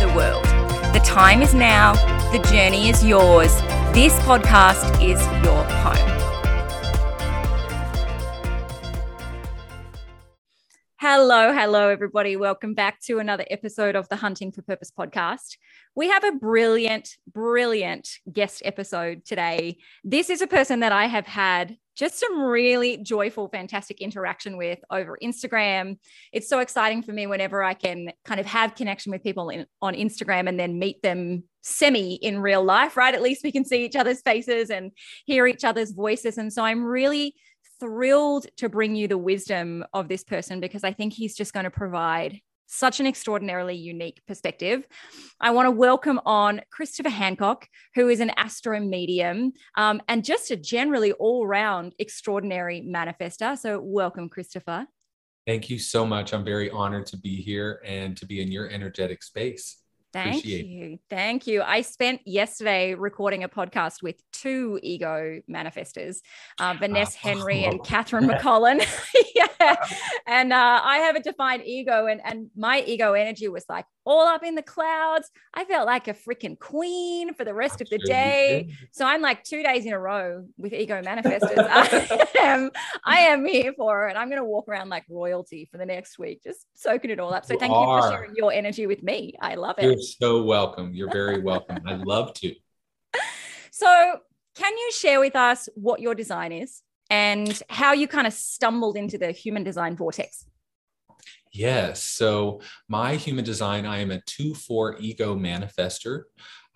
the world. The time is now, the journey is yours. This podcast is your home. Hello, hello, everybody. Welcome back to another episode of the Hunting for Purpose podcast. We have a brilliant, brilliant guest episode today. This is a person that I have had just some really joyful, fantastic interaction with over Instagram. It's so exciting for me whenever I can kind of have connection with people in, on Instagram and then meet them semi in real life, right? At least we can see each other's faces and hear each other's voices. And so I'm really thrilled to bring you the wisdom of this person because I think he's just going to provide such an extraordinarily unique perspective. I want to welcome on Christopher Hancock, who is an astro medium um, and just a generally all round extraordinary manifester. So, welcome, Christopher. Thank you so much. I'm very honored to be here and to be in your energetic space. Thank Appreciate you. Thank you. I spent yesterday recording a podcast with two ego manifestors, uh, Vanessa uh, Henry oh. and Catherine McCollin. yeah. And uh, I have a defined ego, and, and my ego energy was like all up in the clouds. I felt like a freaking queen for the rest of the day. So I'm like two days in a row with ego manifestors. I am, I am here for it. I'm going to walk around like royalty for the next week, just soaking it all up. So you thank are. you for sharing your energy with me. I love it. You're so welcome. You're very welcome. I'd love to. So, can you share with us what your design is and how you kind of stumbled into the human design vortex? Yes. So my human design, I am a 2 4 ego manifester.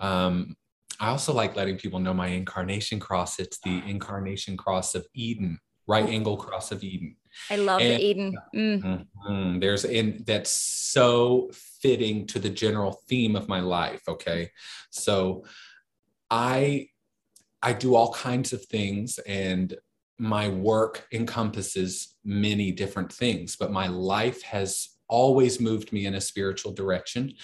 Um, I also like letting people know my incarnation cross. It's the incarnation cross of Eden, right angle cross of Eden. I love and, the Eden. Mm. Mm-hmm, there's and that's so fitting to the general theme of my life. Okay. So I I do all kinds of things and my work encompasses many different things, but my life has always moved me in a spiritual direction.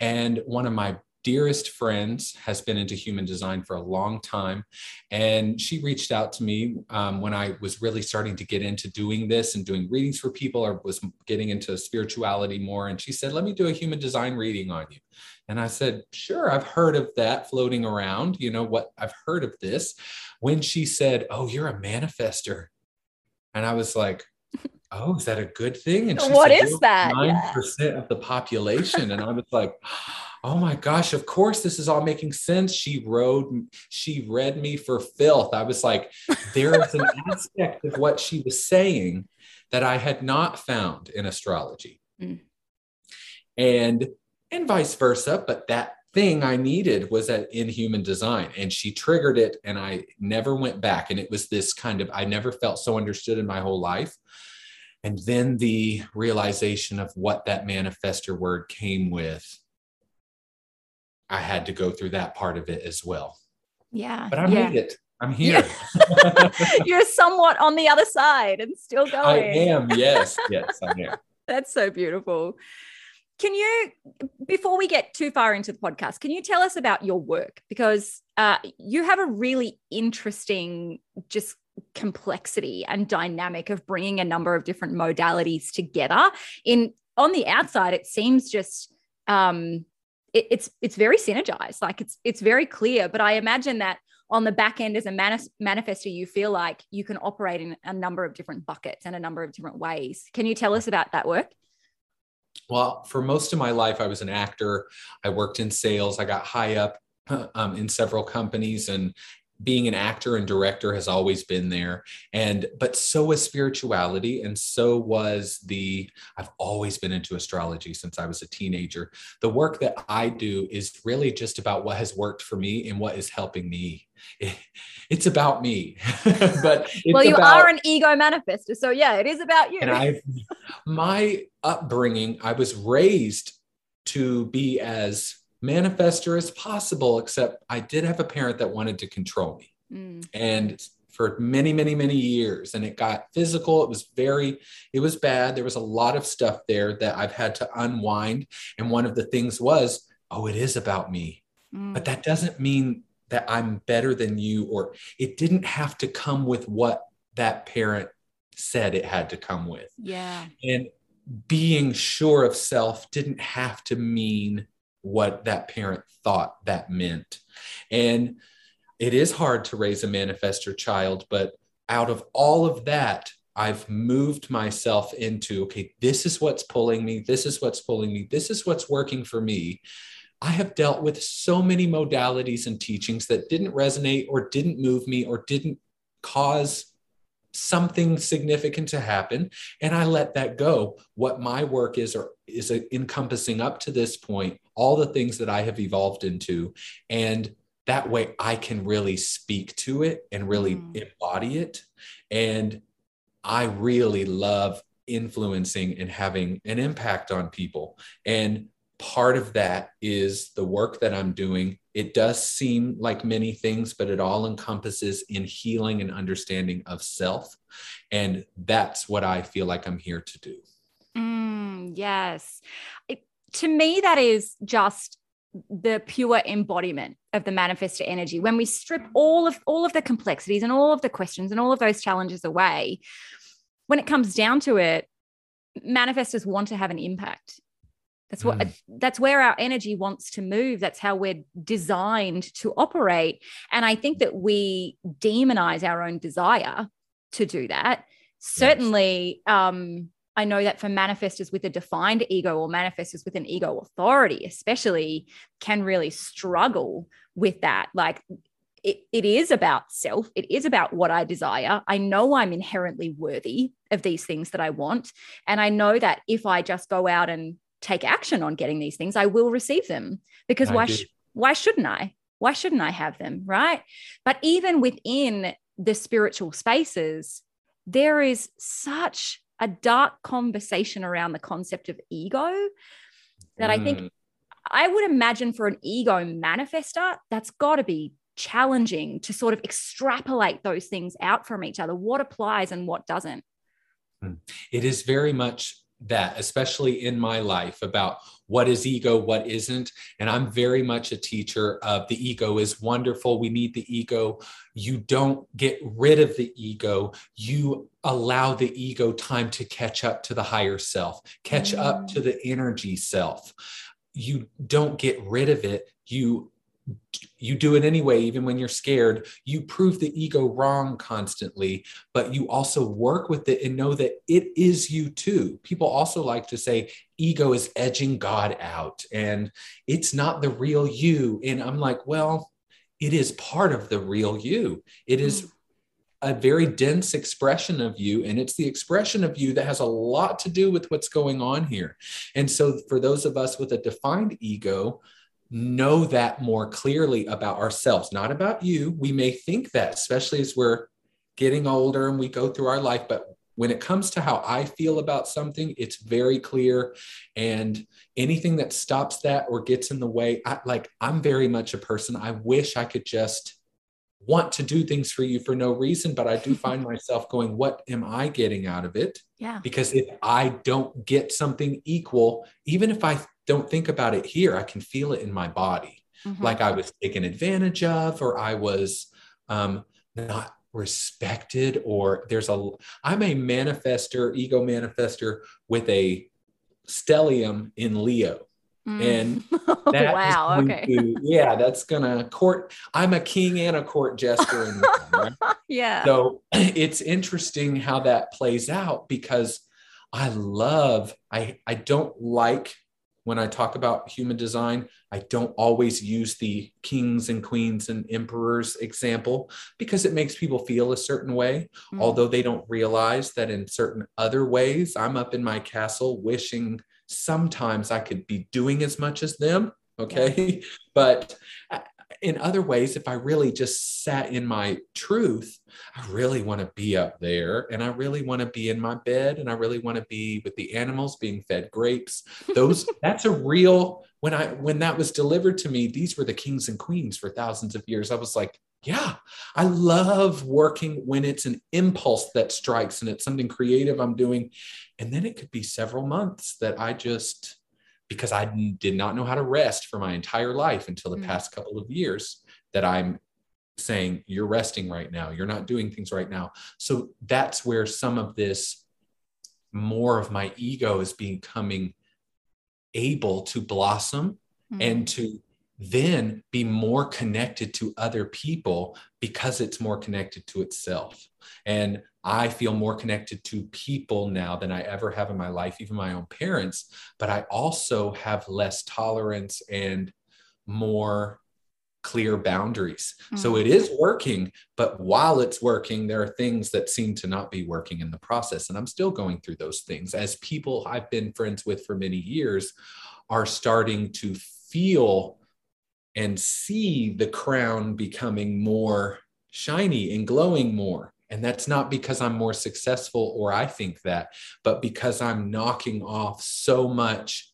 And one of my dearest friends has been into human design for a long time. And she reached out to me um, when I was really starting to get into doing this and doing readings for people or was getting into spirituality more. And she said, Let me do a human design reading on you. And I said, Sure, I've heard of that floating around. You know what? I've heard of this. When she said, Oh, you're a manifester. And I was like, Oh, is that a good thing? And she what said, is that? 9% yeah. of the population. And I was like, oh my gosh, of course this is all making sense. She wrote, she read me for filth. I was like, there is an aspect of what she was saying that I had not found in astrology. Mm. And and vice versa, but that thing I needed was that in human design. And she triggered it, and I never went back. And it was this kind of, I never felt so understood in my whole life. And then the realization of what that manifester word came with I had to go through that part of it as well. Yeah. But I yeah. made it. I'm here. Yeah. You're somewhat on the other side and still going. I am. Yes. Yes, I am. That's so beautiful. Can you, before we get too far into the podcast, can you tell us about your work? Because uh, you have a really interesting, just complexity and dynamic of bringing a number of different modalities together. In on the outside, it seems just um, it, it's it's very synergized. Like it's it's very clear but i imagine that on the back end as a manis- manifester you feel like you can operate in a number of different buckets and a number of different ways. Can you tell us about that work? Well for most of my life i was an actor. I worked in sales. I got high up um, in several companies and being an actor and director has always been there. And but so was spirituality and so was the i've always been into astrology since i was a teenager. The work that i do is really just about what has worked for me and what is helping me. It's about me but well you about, are an ego manifester so yeah it is about you. And i my upbringing i was raised to be as manifester as possible, except I did have a parent that wanted to control me. Mm. And for many, many, many years. And it got physical. It was very, it was bad. There was a lot of stuff there that I've had to unwind. And one of the things was, oh, it is about me. Mm. But that doesn't mean that I'm better than you, or it didn't have to come with what that parent said it had to come with. Yeah. And being sure of self didn't have to mean what that parent thought that meant. And it is hard to raise a manifester child, but out of all of that, I've moved myself into okay, this is what's pulling me, this is what's pulling me, this is what's working for me. I have dealt with so many modalities and teachings that didn't resonate or didn't move me or didn't cause something significant to happen and i let that go. What my work is or is encompassing up to this point all the things that i have evolved into and that way i can really speak to it and really mm. embody it. And i really love influencing and having an impact on people. And part of that is the work that i'm doing it does seem like many things, but it all encompasses in healing and understanding of self. And that's what I feel like I'm here to do. Mm, yes. It, to me, that is just the pure embodiment of the manifestor energy when we strip all of all of the complexities and all of the questions and all of those challenges away when it comes down to it manifestors want to have an impact that's what mm. that's where our energy wants to move. That's how we're designed to operate. And I think that we demonize our own desire to do that. Certainly, yes. um, I know that for manifestors with a defined ego or manifestors with an ego authority, especially, can really struggle with that. Like it, it is about self. It is about what I desire. I know I'm inherently worthy of these things that I want. And I know that if I just go out and take action on getting these things, I will receive them because I why sh- why shouldn't I? Why shouldn't I have them, right? But even within the spiritual spaces, there is such a dark conversation around the concept of ego that mm. I think mm. I would imagine for an ego manifester, that's got to be challenging to sort of extrapolate those things out from each other. What applies and what doesn't? Mm. It is very much that, especially in my life, about what is ego, what isn't. And I'm very much a teacher of the ego is wonderful. We need the ego. You don't get rid of the ego. You allow the ego time to catch up to the higher self, catch mm. up to the energy self. You don't get rid of it. You you do it anyway, even when you're scared. You prove the ego wrong constantly, but you also work with it and know that it is you too. People also like to say ego is edging God out and it's not the real you. And I'm like, well, it is part of the real you. It is mm. a very dense expression of you, and it's the expression of you that has a lot to do with what's going on here. And so, for those of us with a defined ego, know that more clearly about ourselves, not about you. We may think that, especially as we're getting older and we go through our life, but when it comes to how I feel about something, it's very clear. And anything that stops that or gets in the way, I, like I'm very much a person. I wish I could just want to do things for you for no reason, but I do find myself going, What am I getting out of it? Yeah. Because if I don't get something equal, even if I don't think about it here, I can feel it in my body. Mm-hmm. Like I was taken advantage of, or I was um, not respected, or there's a, I'm a manifester, ego manifester with a stellium in Leo. Mm. And that wow, okay. To, yeah, that's gonna court. I'm a king and a court jester. In right? yeah. So it's interesting how that plays out because I love, I I don't like when I talk about human design, I don't always use the kings and queens and emperors example because it makes people feel a certain way, mm. although they don't realize that in certain other ways, I'm up in my castle wishing sometimes I could be doing as much as them. Okay. But uh, in other ways, if I really just sat in my truth, I really want to be up there and I really want to be in my bed and I really want to be with the animals being fed grapes. Those that's a real when I when that was delivered to me, these were the kings and queens for thousands of years. I was like, yeah, I love working when it's an impulse that strikes and it's something creative I'm doing. And then it could be several months that I just because I did not know how to rest for my entire life until the mm. past couple of years that I'm saying, You're resting right now. You're not doing things right now. So that's where some of this more of my ego is becoming able to blossom mm. and to then be more connected to other people because it's more connected to itself. And I feel more connected to people now than I ever have in my life, even my own parents. But I also have less tolerance and more clear boundaries. Mm-hmm. So it is working, but while it's working, there are things that seem to not be working in the process. And I'm still going through those things as people I've been friends with for many years are starting to feel and see the crown becoming more shiny and glowing more. And that's not because I'm more successful or I think that, but because I'm knocking off so much.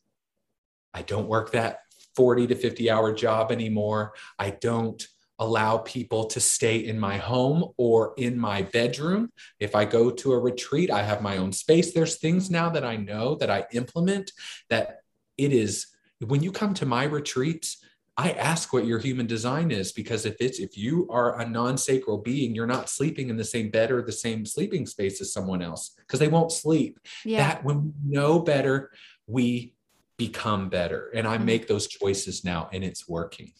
I don't work that 40 to 50 hour job anymore. I don't allow people to stay in my home or in my bedroom. If I go to a retreat, I have my own space. There's things now that I know that I implement that it is when you come to my retreats, I ask what your human design is because if it's if you are a non-sacral being, you're not sleeping in the same bed or the same sleeping space as someone else because they won't sleep. Yeah. That when we know better, we become better. And I mm-hmm. make those choices now and it's working.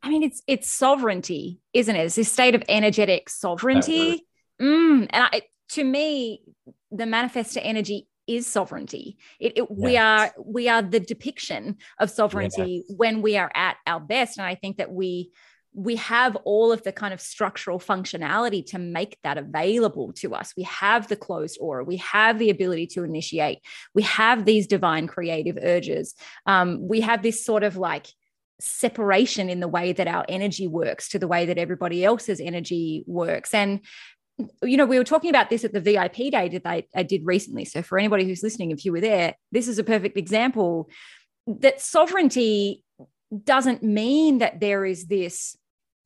I mean, it's it's sovereignty, isn't it? It's this state of energetic sovereignty. Mm, and I, to me, the manifestor energy is sovereignty. It, it, yes. We are we are the depiction of sovereignty yes. when we are at our best, and I think that we we have all of the kind of structural functionality to make that available to us. We have the closed aura, we have the ability to initiate, we have these divine creative urges. Um, we have this sort of like separation in the way that our energy works to the way that everybody else's energy works. And you know, we were talking about this at the VIP day that I, did recently. So, for anybody who's listening, if you were there, this is a perfect example that sovereignty doesn't mean that there is this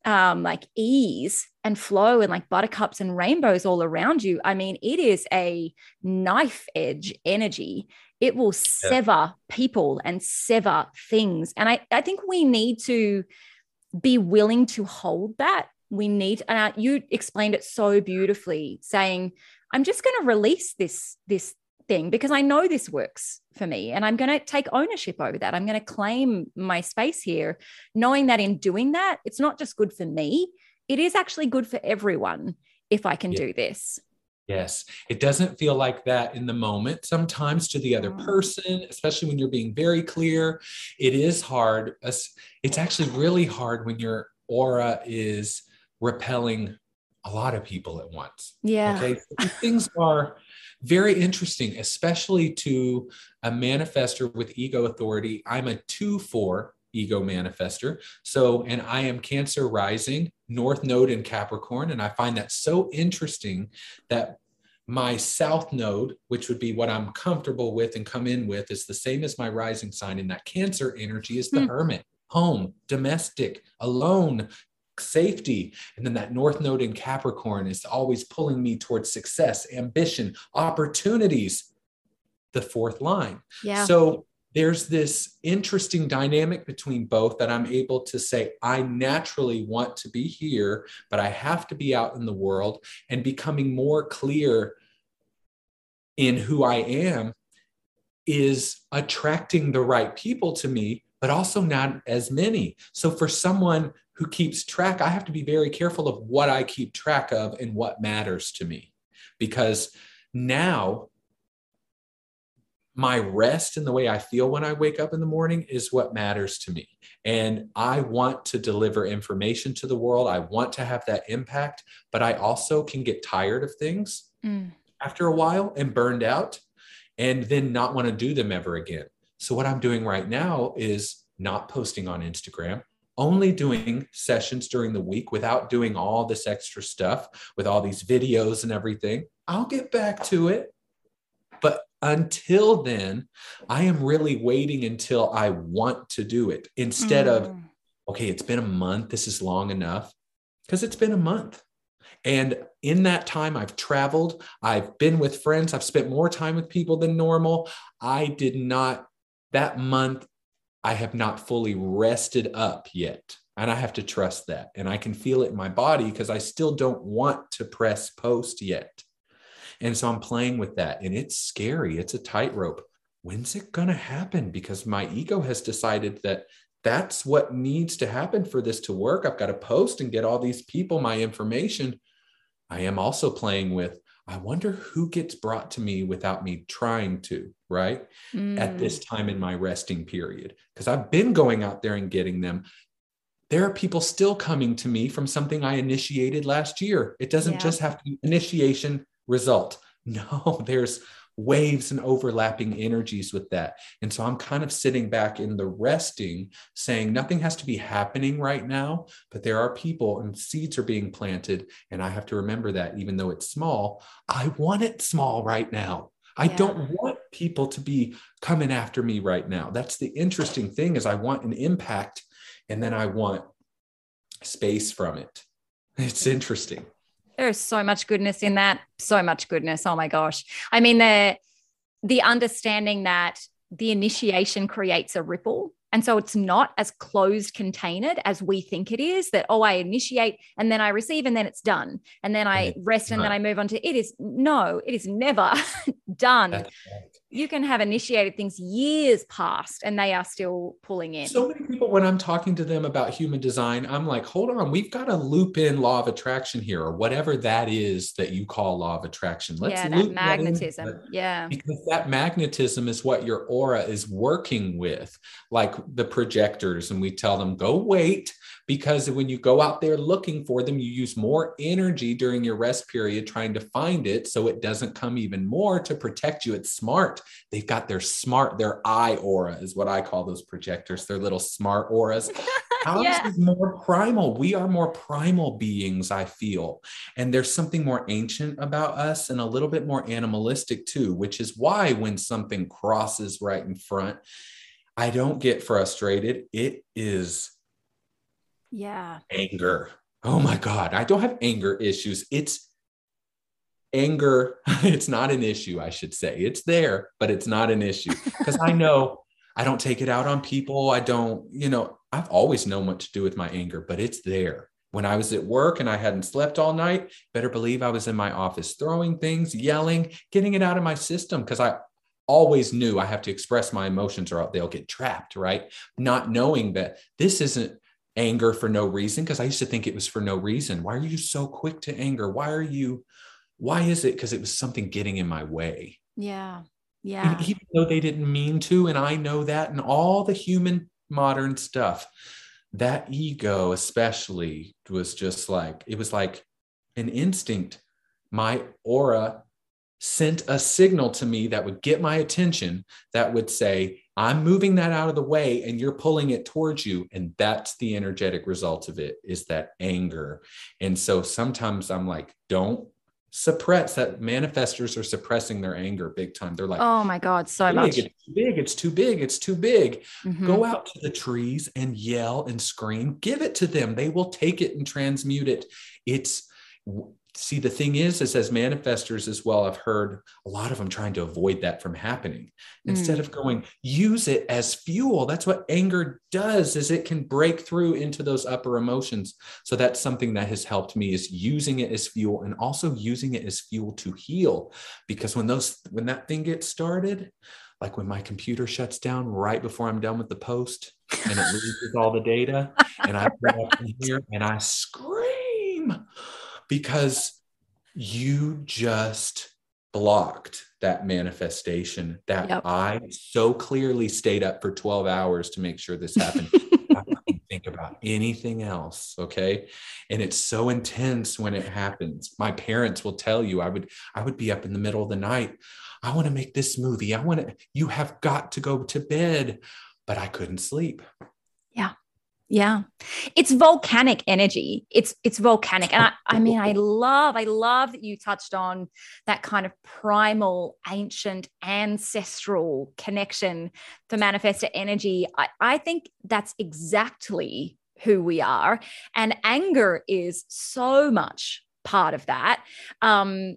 um, like ease and flow and like buttercups and rainbows all around you. I mean, it is a knife edge energy. It will sever yeah. people and sever things. And I, I think we need to be willing to hold that we need and you explained it so beautifully saying i'm just going to release this this thing because i know this works for me and i'm going to take ownership over that i'm going to claim my space here knowing that in doing that it's not just good for me it is actually good for everyone if i can yeah. do this Yes, it doesn't feel like that in the moment sometimes to the other mm. person, especially when you're being very clear. It is hard. It's actually really hard when your aura is repelling a lot of people at once. Yeah. Okay. So things are very interesting, especially to a manifester with ego authority. I'm a 2 4 ego manifester. So, and I am Cancer rising, North Node in Capricorn. And I find that so interesting that my South Node, which would be what I'm comfortable with and come in with, is the same as my rising sign. And that Cancer energy is the hmm. hermit home, domestic, alone, safety. And then that North Node in Capricorn is always pulling me towards success, ambition, opportunities. The fourth line. Yeah. So there's this interesting dynamic between both that I'm able to say, I naturally want to be here, but I have to be out in the world and becoming more clear in who I am is attracting the right people to me, but also not as many. So for someone who keeps track, I have to be very careful of what I keep track of and what matters to me. Because now my rest and the way I feel when I wake up in the morning is what matters to me. And I want to deliver information to the world. I want to have that impact, but I also can get tired of things mm. after a while and burned out and then not want to do them ever again. So, what I'm doing right now is not posting on Instagram, only doing sessions during the week without doing all this extra stuff with all these videos and everything. I'll get back to it. But until then, I am really waiting until I want to do it instead mm. of, okay, it's been a month. This is long enough because it's been a month. And in that time, I've traveled, I've been with friends, I've spent more time with people than normal. I did not, that month, I have not fully rested up yet. And I have to trust that. And I can feel it in my body because I still don't want to press post yet. And so I'm playing with that. And it's scary. It's a tightrope. When's it going to happen? Because my ego has decided that that's what needs to happen for this to work. I've got to post and get all these people my information. I am also playing with, I wonder who gets brought to me without me trying to, right? Mm. At this time in my resting period. Because I've been going out there and getting them. There are people still coming to me from something I initiated last year. It doesn't yeah. just have to be initiation result. No, there's waves and overlapping energies with that. And so I'm kind of sitting back in the resting, saying nothing has to be happening right now, but there are people and seeds are being planted. And I have to remember that even though it's small, I want it small right now. I yeah. don't want people to be coming after me right now. That's the interesting thing is I want an impact and then I want space from it. It's interesting there's so much goodness in that. So much goodness. Oh my gosh. I mean the the understanding that the initiation creates a ripple and so it's not as closed contained as we think it is that, oh, I initiate and then I receive and then it's done. And then I rest and then I move on to it is no, it is never done you can have initiated things years past and they are still pulling in. So many people, when I'm talking to them about human design, I'm like, hold on, we've got to loop in law of attraction here, or whatever that is that you call law of attraction. Let's yeah, that magnetism. That yeah. Because that magnetism is what your aura is working with, like the projectors. And we tell them, go wait because when you go out there looking for them, you use more energy during your rest period trying to find it so it doesn't come even more to protect you. It's smart. They've got their smart, their eye aura is what I call those projectors, their little smart auras. Ours yeah. is more primal. We are more primal beings, I feel. And there's something more ancient about us and a little bit more animalistic too, which is why when something crosses right in front, I don't get frustrated. It is yeah. Anger. Oh my God. I don't have anger issues. It's anger. It's not an issue, I should say. It's there, but it's not an issue because I know I don't take it out on people. I don't, you know, I've always known what to do with my anger, but it's there. When I was at work and I hadn't slept all night, better believe I was in my office throwing things, yelling, getting it out of my system because I always knew I have to express my emotions or they'll get trapped, right? Not knowing that this isn't anger for no reason because I used to think it was for no reason. Why are you so quick to anger? Why are you, why is it? Because it was something getting in my way. Yeah. Yeah. And even though they didn't mean to, and I know that, and all the human modern stuff, that ego, especially, was just like, it was like an instinct. My aura sent a signal to me that would get my attention that would say, I'm moving that out of the way and you're pulling it towards you. And that's the energetic result of it is that anger. And so sometimes I'm like, don't suppress that manifestors are suppressing their anger big time. They're like, oh my God, so big, much. It's too big, it's too big, it's too big. Mm-hmm. Go out to the trees and yell and scream, give it to them. They will take it and transmute it. It's see the thing is is as manifestors as well i've heard a lot of them trying to avoid that from happening. Instead mm. of going use it as fuel. That's what anger does is it can break through into those upper emotions. So that's something that has helped me is using it as fuel and also using it as fuel to heal. Because when those when that thing gets started like when my computer shuts down right before i'm done with the post and it loses all the data and i in here and i scream because you just blocked that manifestation that Yep. I so clearly stayed up for 12 hours to make sure this happened. I couldn't think about anything else. Okay. And it's so intense when it happens. My parents will tell you I would I would be up in the middle of the night. I want to make this movie. I want to, you have got to go to bed. But I couldn't sleep. Yeah. It's volcanic energy. It's it's volcanic. And I, I mean, I love, I love that you touched on that kind of primal, ancient, ancestral connection for manifestor energy. I, I think that's exactly who we are. And anger is so much part of that. Um,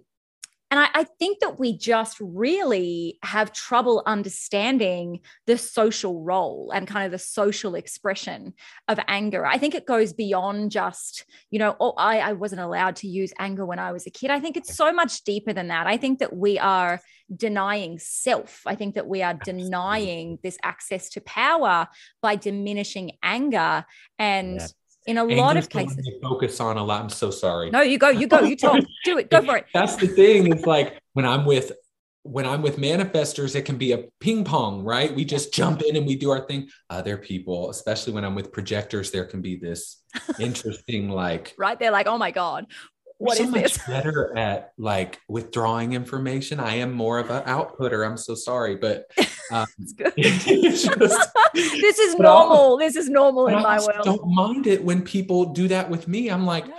and I, I think that we just really have trouble understanding the social role and kind of the social expression of anger. I think it goes beyond just, you know, oh, I, I wasn't allowed to use anger when I was a kid. I think it's so much deeper than that. I think that we are denying self. I think that we are denying this access to power by diminishing anger. And Yes. In a lot of cases, focus on a lot. I'm so sorry. no, you go, you go, you talk, do it, go for it. That's the thing. It's like when I'm with when I'm with manifestors, it can be a ping pong, right? We just jump in and we do our thing. Other people, especially when I'm with projectors, there can be this interesting like Right? They're like, oh my God, what so is much this? better at like withdrawing information. I am more of an outputter. I'm so sorry, but um, It's good. it's just, this is normal. This is normal in I my world. don't mind it when people do that with me. I'm like, Yeah.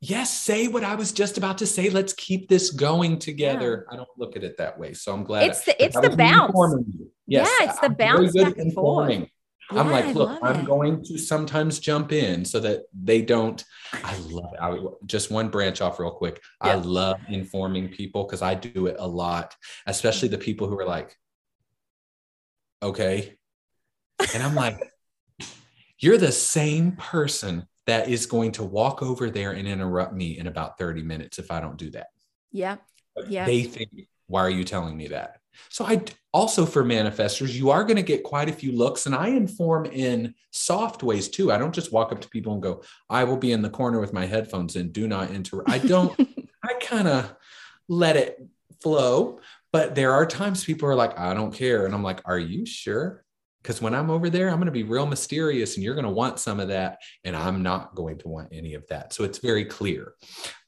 yes, say what I was just about to say. Let's keep this going together. I don't look at it that way. So I'm glad. It's the it's the bounce. you. Yeah, it's the I'm bounce back and forth. Informing. I'm like, look, I'm it. going to sometimes jump in so that they don't. I love it. I, just one branch off real quick. I love informing people because I do it a lot, especially the people who are like, okay. And I'm like, you're the same person that is going to walk over there and interrupt me in about 30 minutes if I don't do that. Yeah. Yeah. They think, why are you telling me that? So I also for manifestors, you are going to get quite a few looks, and I inform in soft ways too. I don't just walk up to people and go, "I will be in the corner with my headphones and do not interrupt." I don't. I kind of let it flow, but there are times people are like, "I don't care," and I'm like, "Are you sure?" Because when I'm over there, I'm going to be real mysterious, and you're going to want some of that, and I'm not going to want any of that. So it's very clear.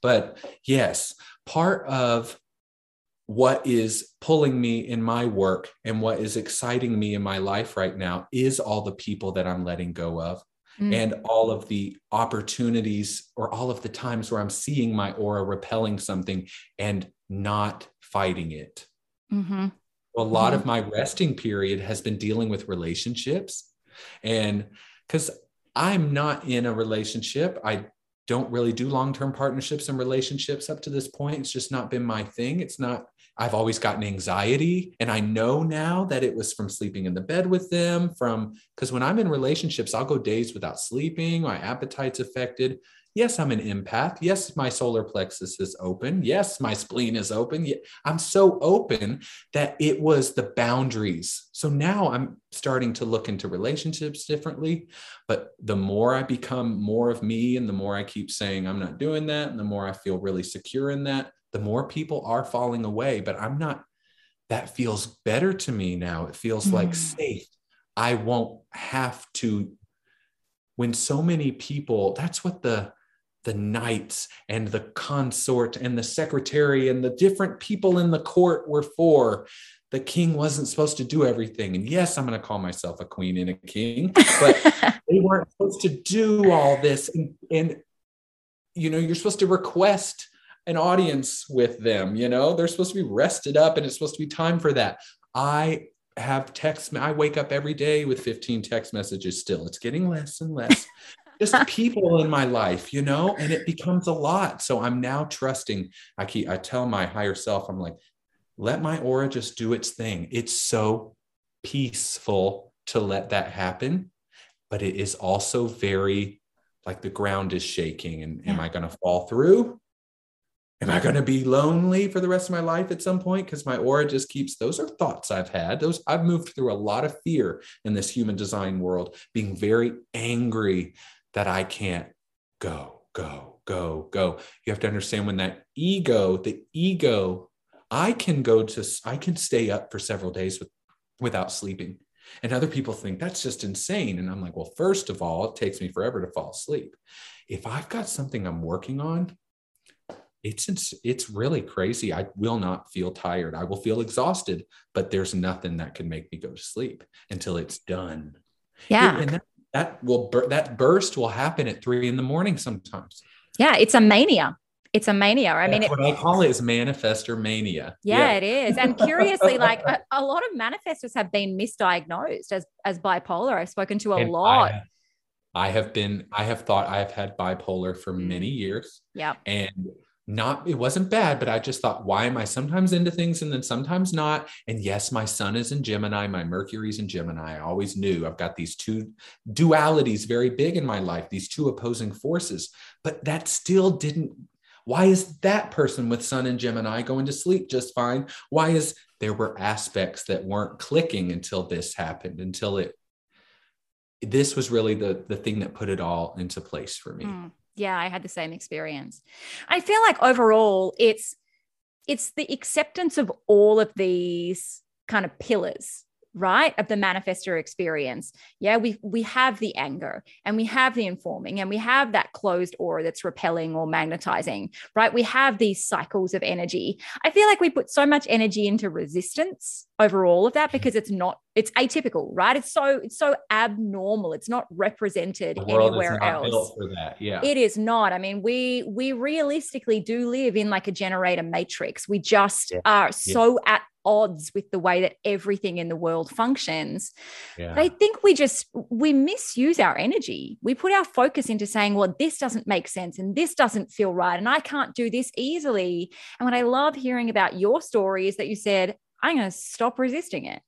But yes, part of what is pulling me in my work and what is exciting me in my life right now is all the people that I'm letting go of Mm. and all of the opportunities or all of the times where I'm seeing my aura repelling something and not fighting it. Mhm. A lot of my resting period has been dealing with relationships. And because I'm not in a relationship, I don't really do long term partnerships and relationships up to this point. It's just not been my thing. It's not, I've always gotten anxiety. And I know now that it was from sleeping in the bed with them, from because when I'm in relationships, I'll go days without sleeping, my appetite's affected. Yes, I'm an empath. Yes, my solar plexus is open. Yes, my spleen is open. I'm so open that it was the boundaries. So now I'm starting to look into relationships differently. But the more I become more of me and the more I keep saying I'm not doing that, and the more I feel really secure in that, the more people are falling away. But I'm not, that feels better to me now. It feels like Mm. safe. I won't have to, when so many people, that's what the, the knights and the consort and the secretary and the different people in the court were for. The king wasn't supposed to do everything. And yes, I'm going to call myself a queen and a king, but they weren't supposed to do all this. And, and, you know, you're supposed to request an audience with them, you know, they're supposed to be rested up and it's supposed to be time for that. I have text, I wake up every day with 15 text messages still. It's getting less and less. Just people in my life, you know, and it becomes a lot. So I'm now trusting. I keep, I tell my higher self, I'm like, let my aura just do its thing. It's so peaceful to let that happen, but it is also very like the ground is shaking. And am I going to fall through? Am I going to be lonely for the rest of my life at some point? Because my aura just keeps, those are thoughts I've had. Those I've moved through a lot of fear in this human design world, being very angry that I can't go, go, go, go. You have to understand when that ego, the ego I can go to, I can stay up for several days with, without sleeping. And other people think that's just insane. And I'm like, well, first of all, it takes me forever to fall asleep. If I've got something I'm working on, it's it's really crazy. I will not feel tired. I will feel exhausted, but there's nothing that can make me go to sleep until it's done. Yeah, and that, that will that burst will happen at three in the morning sometimes. Yeah, it's a mania. It's a mania. I mean, it, what I call it is manifester mania. Yeah, yeah. it is. And curiously, like a, a, lot of manifestors have been misdiagnosed as as bipolar. I've spoken to a and lot. I, I have been. I have thought I have had bipolar for mm. many years. Yeah, and not it wasn't bad but i just thought why am i sometimes into things and then sometimes not? And yes my sun is in gemini my mercury's in gemini. I always knew i've got these two dualities very big in my life these two opposing forces but that still didn't why is that person with sun and gemini going to sleep just fine? Why is there were aspects that weren't clicking until this happened until it this was really the the thing that put it all into place for me. Mm yeah i had the same experience. I feel like overall it's it's the acceptance of all of these kind of pillars right of the manifestor experience. Yeah we we have the anger and we have the informing and we have that closed aura that's repelling or magnetizing right? We have these cycles of energy. I feel like we put so much energy into resistance over all of that because it's not it's atypical right? It's so it's so abnormal. It's not represented anywhere else. yeah. It is not. I mean we we realistically do live in like a generator matrix. We just yeah. are so at odds with the way that everything in the world functions. Yeah. i think we just we misuse our energy. We put our focus into saying well this doesn't make sense and this doesn't feel right and i can't do this easily. And what i love hearing about your story is that you said i'm going to stop resisting it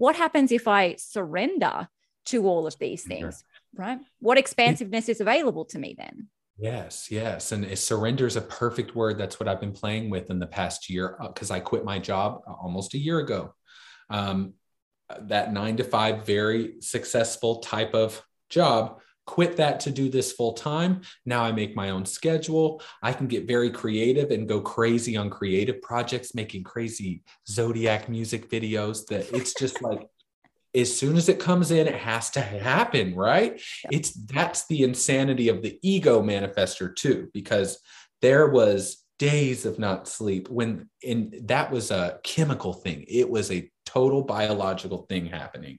what happens if i surrender to all of these things right what expansiveness is available to me then Yes, yes. And surrender is a perfect word. That's what I've been playing with in the past year because uh, I quit my job uh, almost a year ago. Um, that nine to five, very successful type of job. Quit that to do this full time. Now I make my own schedule. I can get very creative and go crazy on creative projects, making crazy zodiac music videos that it's just like as soon as it comes in, it has to happen, right? Yeah. It's that's the insanity of the ego manifester too, because there was days of not sleep when and that was a chemical thing. It was a total biological thing happening.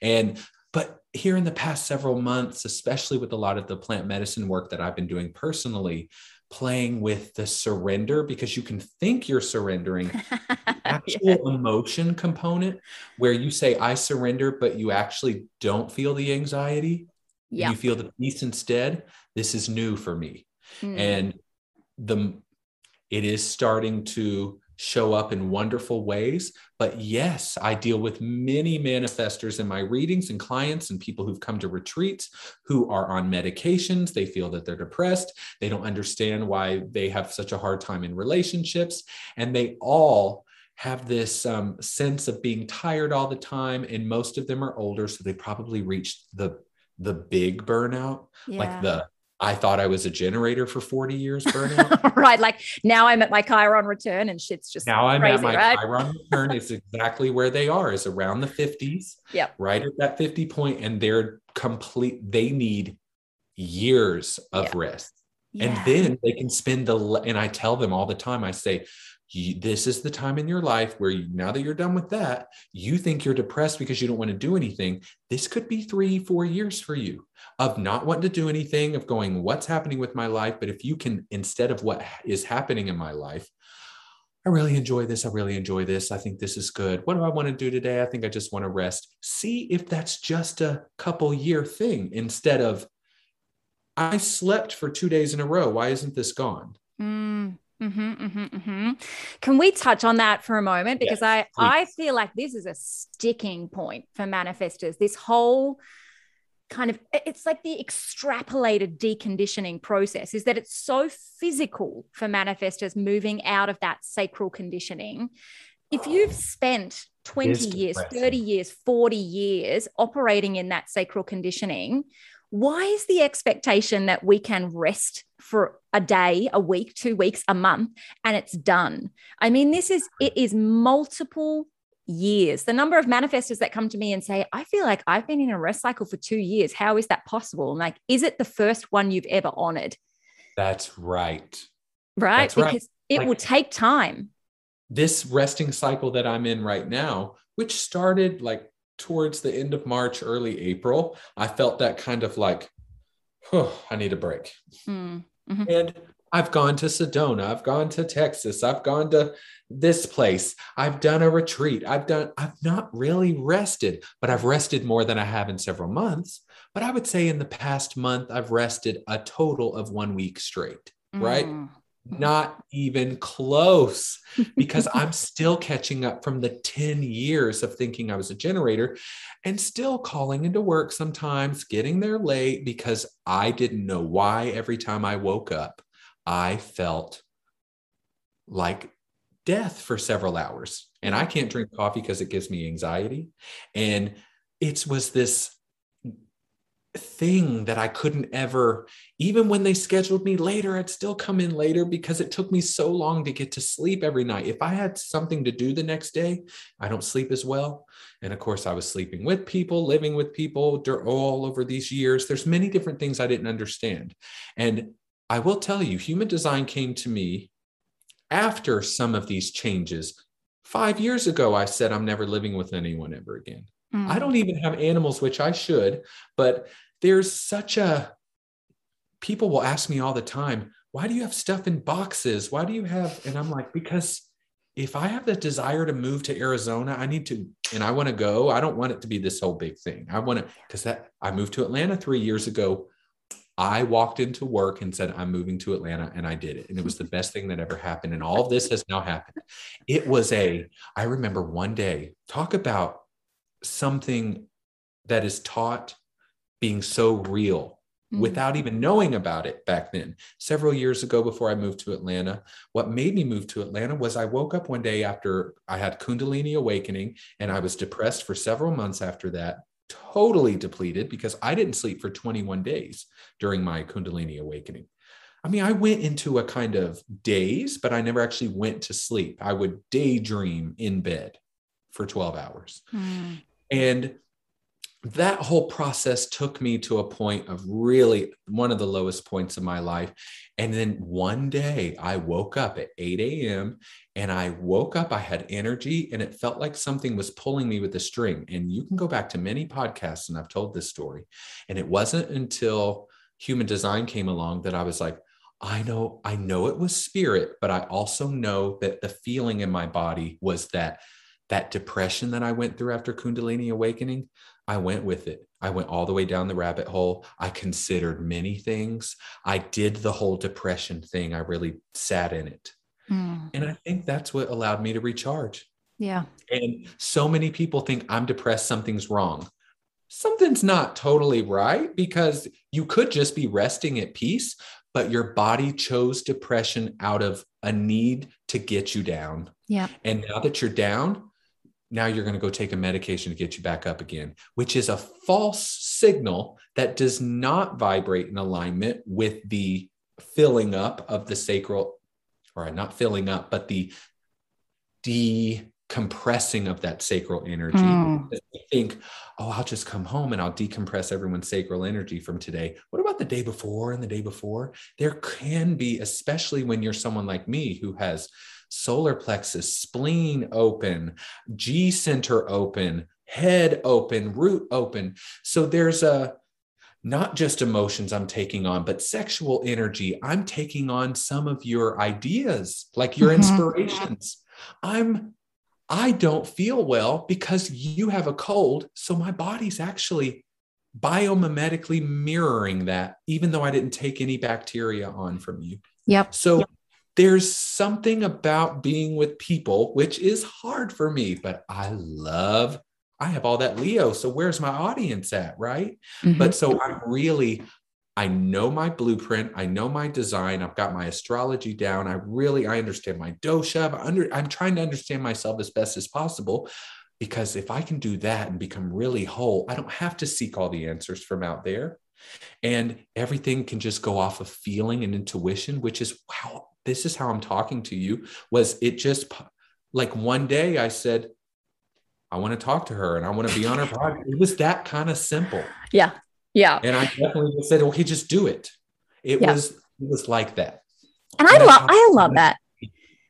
And but here in the past several months, especially with a lot of the plant medicine work that I've been doing personally, playing with the surrender because you can think you're surrendering actual yeah. emotion component where you say i surrender but you actually don't feel the anxiety yeah. you feel the peace instead this is new for me mm. and the it is starting to show up in wonderful ways. But yes, I deal with many manifestors in my readings and clients and people who've come to retreats who are on medications. They feel that they're depressed. They don't understand why they have such a hard time in relationships. And they all have this um, sense of being tired all the time. And most of them are older. So they probably reached the the big burnout, yeah. like the I thought I was a generator for 40 years burnout. right. Like now I'm at my Chiron return and shit's just now I'm crazy, at my right? Chiron return is exactly where they are is around the 50s. Yeah. Right at that 50 point and they're complete they need years of yeah. rest. Yeah. And then they can spend the and I tell them all the time I say you, this is the time in your life where you, now that you're done with that, you think you're depressed because you don't want to do anything. This could be three, four years for you of not wanting to do anything, of going, what's happening with my life? But if you can, instead of what is happening in my life, I really enjoy this. I really enjoy this. I think this is good. What do I want to do today? I think I just want to rest. See if that's just a couple year thing instead of, I slept for two days in a row. Why isn't this gone? Mm. Mm-hmm, mm-hmm, mm-hmm. Can we touch on that for a moment? Because I, I feel like this is a sticking point for manifestors. This whole kind of it's like the extrapolated deconditioning process is that it's so physical for manifestors moving out of that sacral conditioning. If you've spent 20 years, 30 years, 40 years operating in that sacral conditioning, why is the expectation that we can rest for a day, a week, two weeks, a month, and it's done? I mean, this is it is multiple years. The number of manifestors that come to me and say, I feel like I've been in a rest cycle for two years. How is that possible? I'm like, is it the first one you've ever honored? That's right. Right. That's because right. it like, will take time. This resting cycle that I'm in right now, which started like towards the end of March, early April, I felt that kind of like, oh, I need a break. Mm, mm-hmm. And I've gone to Sedona, I've gone to Texas, I've gone to this place, I've done a retreat, I've done, I've not really rested, but I've rested more than I have in several months. But I would say in the past month, I've rested a total of one week straight, mm. right? Not even close because I'm still catching up from the 10 years of thinking I was a generator and still calling into work sometimes, getting there late because I didn't know why every time I woke up I felt like death for several hours. And I can't drink coffee because it gives me anxiety. And it was this thing that I couldn't ever, even when they scheduled me later, I'd still come in later because it took me so long to get to sleep every night. If I had something to do the next day, I don't sleep as well. And of course, I was sleeping with people, living with people all over these years. There's many different things I didn't understand. And I will tell you, human design came to me after some of these changes. Five years ago, I said, I'm never living with anyone ever again. Mm. I don't even have animals, which I should, but there's such a people will ask me all the time, why do you have stuff in boxes? Why do you have? And I'm like, because if I have the desire to move to Arizona, I need to, and I want to go. I don't want it to be this whole big thing. I want to, because that I moved to Atlanta three years ago I walked into work and said, I'm moving to Atlanta, and I did it. And it was the best thing that ever happened. And all of this has now happened. It was a, I remember one day, talk about something that is taught being so real mm-hmm. without even knowing about it back then. Several years ago, before I moved to Atlanta, what made me move to Atlanta was I woke up one day after I had Kundalini awakening and I was depressed for several months after that totally depleted because I didn't sleep for 21 days during my Kundalini awakening. I mean, I went into a kind of daze, but I never actually went to sleep. I would daydream in bed for 12 hours. Mm. And that whole process took me to a point of really one of the lowest points of my life. And then one day I woke up at 8 a.m. and I woke up, I had energy, and it felt like something was pulling me with a string. And you can go back to many podcasts, and I've told this story. And it wasn't until human design came along that I was like, I know, I know it was spirit, but I also know that the feeling in my body was that that depression that I went through after Kundalini awakening, I went with it. I went all the way down the rabbit hole. I considered many things. I did the whole depression thing. I really sat in it. Mm. And I think that's what allowed me to recharge. Yeah. And so many people think I'm depressed, something's wrong. Something's not totally right because you could just be resting at peace, but your body chose depression out of a need to get you down. Yeah. And now that you're down, now you're going to go take a medication to get you back up again, which is a false signal that does not vibrate in alignment with the filling up of the sacral, or not filling up, but the decompressing of that sacral energy. Mm. think, oh, I'll just come home and I'll decompress everyone's sacral energy from today. What about the day before and the day before? There can be, especially when you're someone like me who has solar plexus, spleen open, G center open, head open, root open. So there's a not just emotions I'm taking on, but sexual energy. I'm taking on some of your ideas, like your mm-hmm. inspirations. I'm I don't feel well because you have a cold. So my body's actually biomimetically mirroring that, even though I didn't take any bacteria on from you. Yep. So yep there's something about being with people, which is hard for me, but I love, I have all that Leo. So where's my audience at? Right. Mm-hmm. But so I'm really, I know my blueprint. I know my design. I've got my astrology down. I really, I understand my dosha. I under, I'm trying to understand myself as best as possible because if I can do that and become really whole, I don't have to seek all the answers from out there. And everything can just go off of feeling and intuition, which is wow, this is how I'm talking to you. Was it just like one day I said, I want to talk to her and I want to be on her podcast. It was that kind of simple. Yeah. Yeah. And I definitely said, okay, just do it. It yeah. was it was like that. And, and I love I love that.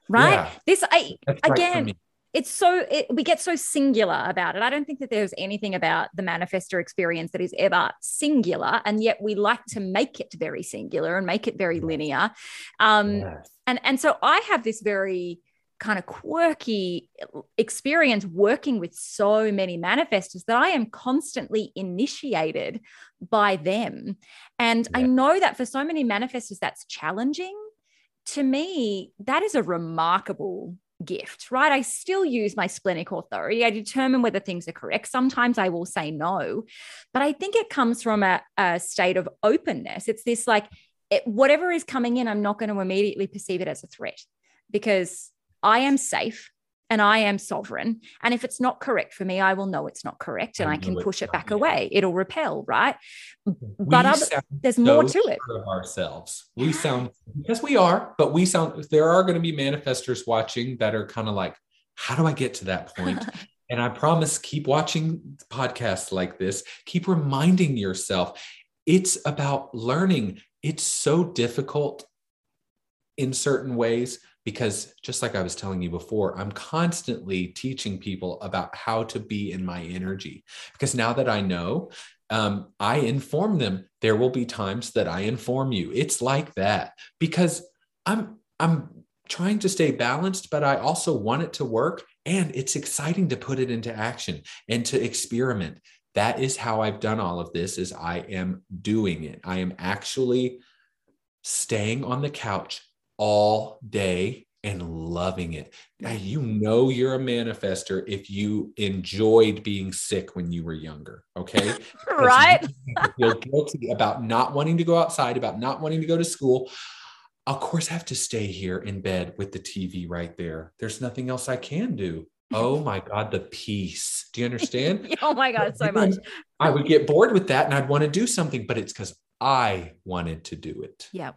Right. Yeah. This I That's again right it's so it, we get so singular about it. I don't think that there's anything about the manifestor experience that is ever singular, and yet we like to make it very singular and make it very linear. Um, yes. And and so I have this very kind of quirky experience working with so many manifestors that I am constantly initiated by them. And yeah. I know that for so many manifestors, that's challenging. To me, that is a remarkable gift, right? I still use my splenic authority. I determine whether things are correct. Sometimes I will say no, but I think it comes from a, a state of openness. It's this like, it, whatever is coming in, I'm not going to immediately perceive it as a threat because I am safe and I am sovereign. And if it's not correct for me, I will know it's not correct and I, I can push it back yeah. away. It'll repel, right? But other, there's so more to it. Of ourselves. We sound, yes, we are, but we sound, there are going to be manifestors watching that are kind of like, how do I get to that point? and I promise, keep watching podcasts like this, keep reminding yourself. It's about learning. It's so difficult in certain ways because just like I was telling you before, I'm constantly teaching people about how to be in my energy. Because now that I know, um, I inform them. There will be times that I inform you. It's like that because I'm I'm trying to stay balanced, but I also want it to work, and it's exciting to put it into action and to experiment. That is how I've done all of this. Is I am doing it. I am actually staying on the couch all day and loving it. Now, you know you're a manifester if you enjoyed being sick when you were younger. Okay. right. feel guilty about not wanting to go outside, about not wanting to go to school. Of course, I have to stay here in bed with the TV right there. There's nothing else I can do. Oh my God, the peace. Do you understand? oh my God, so much. I would get bored with that and I'd want to do something, but it's because I wanted to do it. Yeah.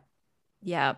Yeah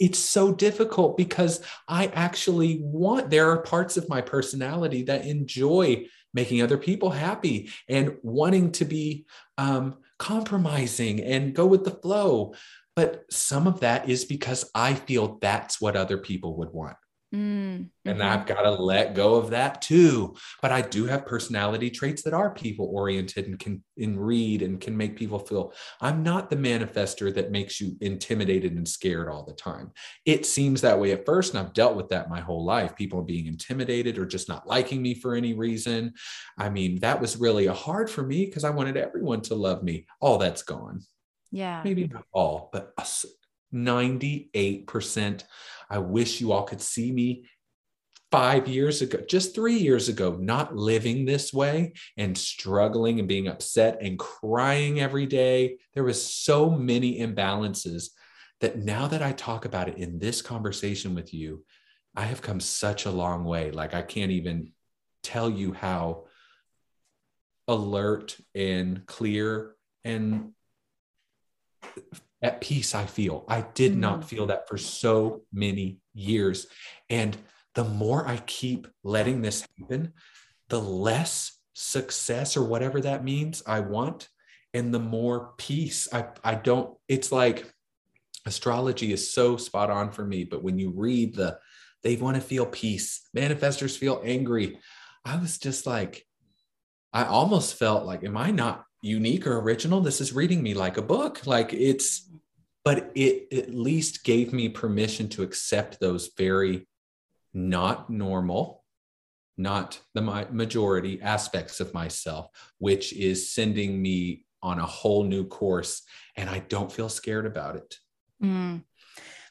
it's so difficult because I actually want, there are parts of my personality that enjoy making other people happy and wanting to be um, compromising and go with the flow. But some of that is because I feel that's what other people would want. Mm, and mm-hmm. I've got to let go of that too. But I do have personality traits that are people oriented and can in read and can make people feel I'm not the manifester that makes you intimidated and scared all the time. It seems that way at first, and I've dealt with that my whole life. People being intimidated or just not liking me for any reason. I mean, that was really hard for me because I wanted everyone to love me. All that's gone. Yeah. Maybe not all, but 98%. I wish you all could see me five years ago, just three years ago, not living this way and struggling and being upset and crying every day. There was so many imbalances that now that I talk about it in this conversation with you, I have come such a long way. Like I can't even tell you how alert and clear and at peace I feel. I did mm-hmm. not feel that for so many years. And the more I keep letting this happen, the less success or whatever that means I want. And the more peace I, I don't, it's like astrology is so spot on for me. But when you read the, they want to feel peace, manifestors feel angry. I was just like, I almost felt like, am I not unique or original? This is reading me like a book. Like it's, but it at least gave me permission to accept those very not normal, not the majority aspects of myself, which is sending me on a whole new course. And I don't feel scared about it. Mm.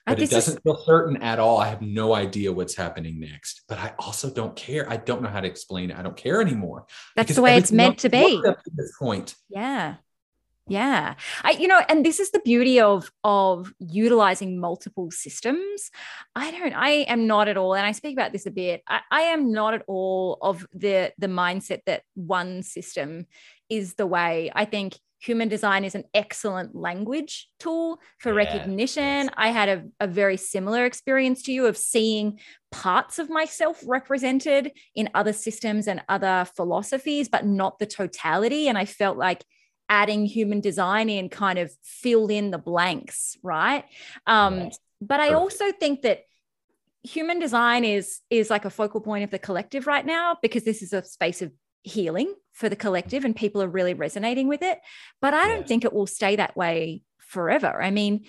But it doesn't is... feel certain at all. I have no idea what's happening next, but I also don't care. I don't know how to explain it. I don't care anymore. That's the way it's meant to be. At this point. Yeah. Yeah. I, you know, and this is the beauty of of utilizing multiple systems. I don't, I am not at all, and I speak about this a bit. I, I am not at all of the the mindset that one system is the way. I think human design is an excellent language tool for Yeah, recognition. yes. I had a, a very similar experience to you of seeing parts of myself represented in other systems and other philosophies, but not the totality. And I felt like adding human design in kind of filled in the blanks, right? Um, but I also think that human design is is like a focal point of the collective right now because this is a space of healing for the collective and people are really resonating with it. But i don't think it will stay that way forever. I mean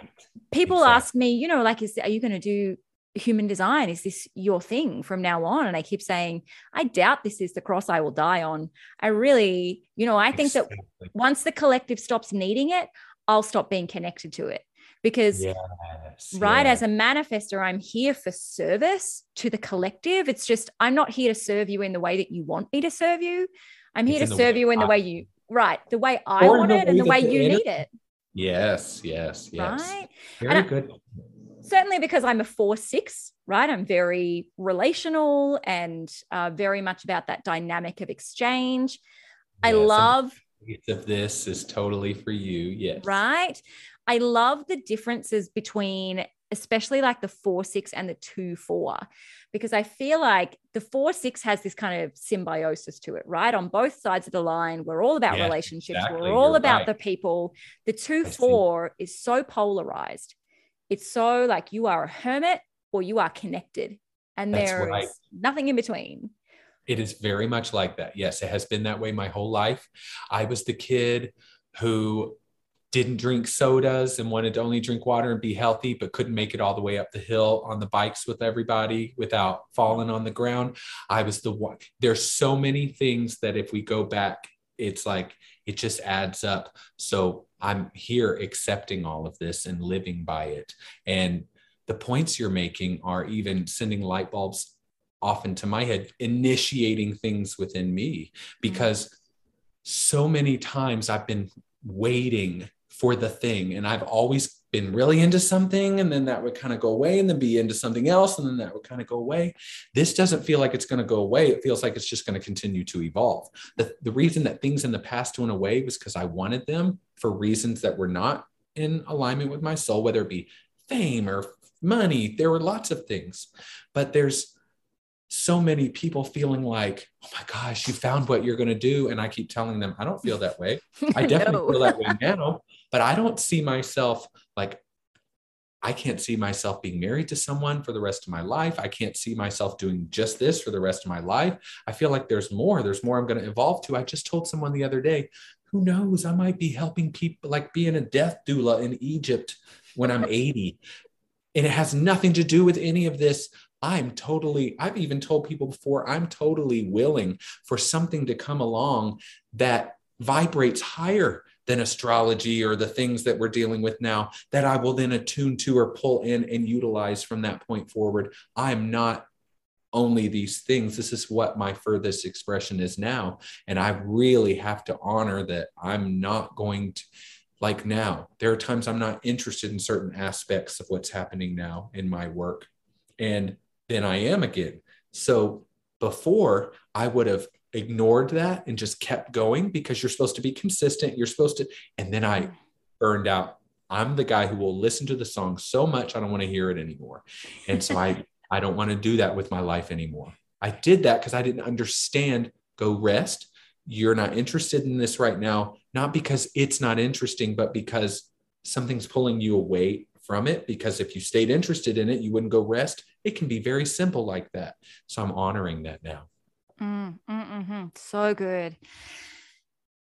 Right. people Exactly. ask me you know like is are you going to do human design? Is this your thing from now on? And i keep saying i doubt this is the cross i will die on. I really you know i think that once the collective stops needing it i'll stop being connected to it because Yes, right yes. as a manifester i'm here for service to the collective it's just i'm not here to serve you in the way that you want me to serve you i'm here It's to serve you in the way you right the way i want it and the way you need it yes, yes, yes. right Very And I- good. certainly because i'm a four six right i'm very relational and uh, very much about that dynamic of exchange i Yes, and love of this is totally for you. Yes. right? I love the differences between, especially like the four six and the two four, because I feel like the four six has this kind of symbiosis to it, right? On both sides of the line, we're all about Yes, relationships, exactly. we're all You're about right. the people. The two I see. four is so polarized. It's so like you are a hermit or you are connected, and That's there is nothing in between. It is very much like that. Yes, it has been that way my whole life. I was the kid who didn't drink sodas and wanted to only drink water and be healthy, but couldn't make it all the way up the hill on the bikes with everybody without falling on the ground. I was the one. There's so many things that if we go back, it's like it just adds up. So I'm here accepting all of this and living by it. And the points you're making are even sending light bulbs off into my head, initiating things within me mm-hmm. because so many times I've been waiting for the thing and I've always been really into something and then that would kind of go away and then be into something else and then that would kind of go away. This doesn't feel like it's going to go away. It feels like it's just going to continue to evolve. The, the reason that things in the past went away was because I wanted them for reasons that were not in alignment with my soul, whether it be fame or money. There were lots of things, but there's so many people feeling like, oh my gosh, you found what you're going to do. And I keep telling them, I don't feel that way. I definitely No. feel that way now, but I don't see myself like, I can't see myself being married to someone for the rest of my life. I can't see myself doing just this for the rest of my life. I feel like there's more. There's more I'm going to evolve to. I just told someone the other day, who knows? I might be helping people, like being a death doula in Egypt when I'm 80. And it has nothing to do with any of this. I'm totally, I've even told people before, I'm totally willing for something to come along that vibrates higher than astrology or the things that we're dealing with now that I will then attune to or pull in and utilize from that point forward. I'm not only these things. This is what my furthest expression is now. And I really have to honor that I'm not going to, like now, there are times I'm not interested in certain aspects of what's happening now in my work. And then I am again. So before I would have ignored that and just kept going because you're supposed to be consistent. You're supposed to, and then I burned out. I'm the guy who will listen to the song so much I don't want to hear it anymore. And so I I don't want to do that with my life anymore. I did that because I didn't understand go rest. You're not interested in this right now, not because it's not interesting, but because something's pulling you away from it. Because if you stayed interested in it, you wouldn't go rest. It can be very simple like that. So I'm honoring that now. Mm, mm, mhm. So good.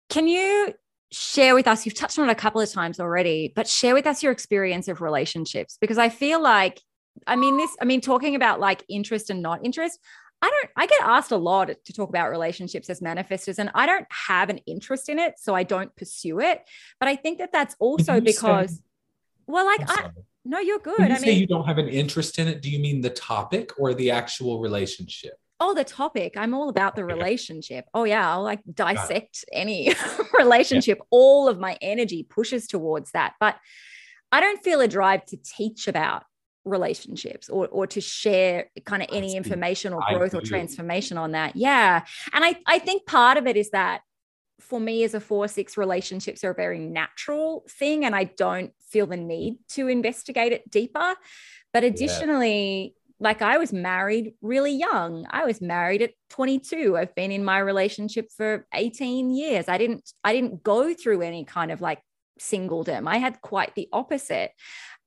Can you share with us? You've touched on it a couple of times already, but share with us your experience of relationships because I feel like, I mean, this, I mean, talking about like interest and not interest. I don't, I get asked a lot to talk about relationships as manifestors, and I don't have an interest in it. So I don't pursue it. But I think that that's also you say- because, well, like, I, no, you're good. When you I say mean, you don't have an interest in it, do you mean the topic or the actual relationship? Oh the topic. I'm all about the relationship. Oh yeah i'll like dissect any relationship. All of my energy pushes towards that but i don't feel a drive to teach about relationships or, or to share kind of any information or growth or transformation on that. Yeah. And i i think part of it is that for me as a four six relationships are a very natural thing and i don't feel the need to investigate it deeper. But additionally yeah. Like i was married really young i was married at 22 i've been in my relationship for 18 years i didn't i didn't go through any kind of like singledom i had quite the opposite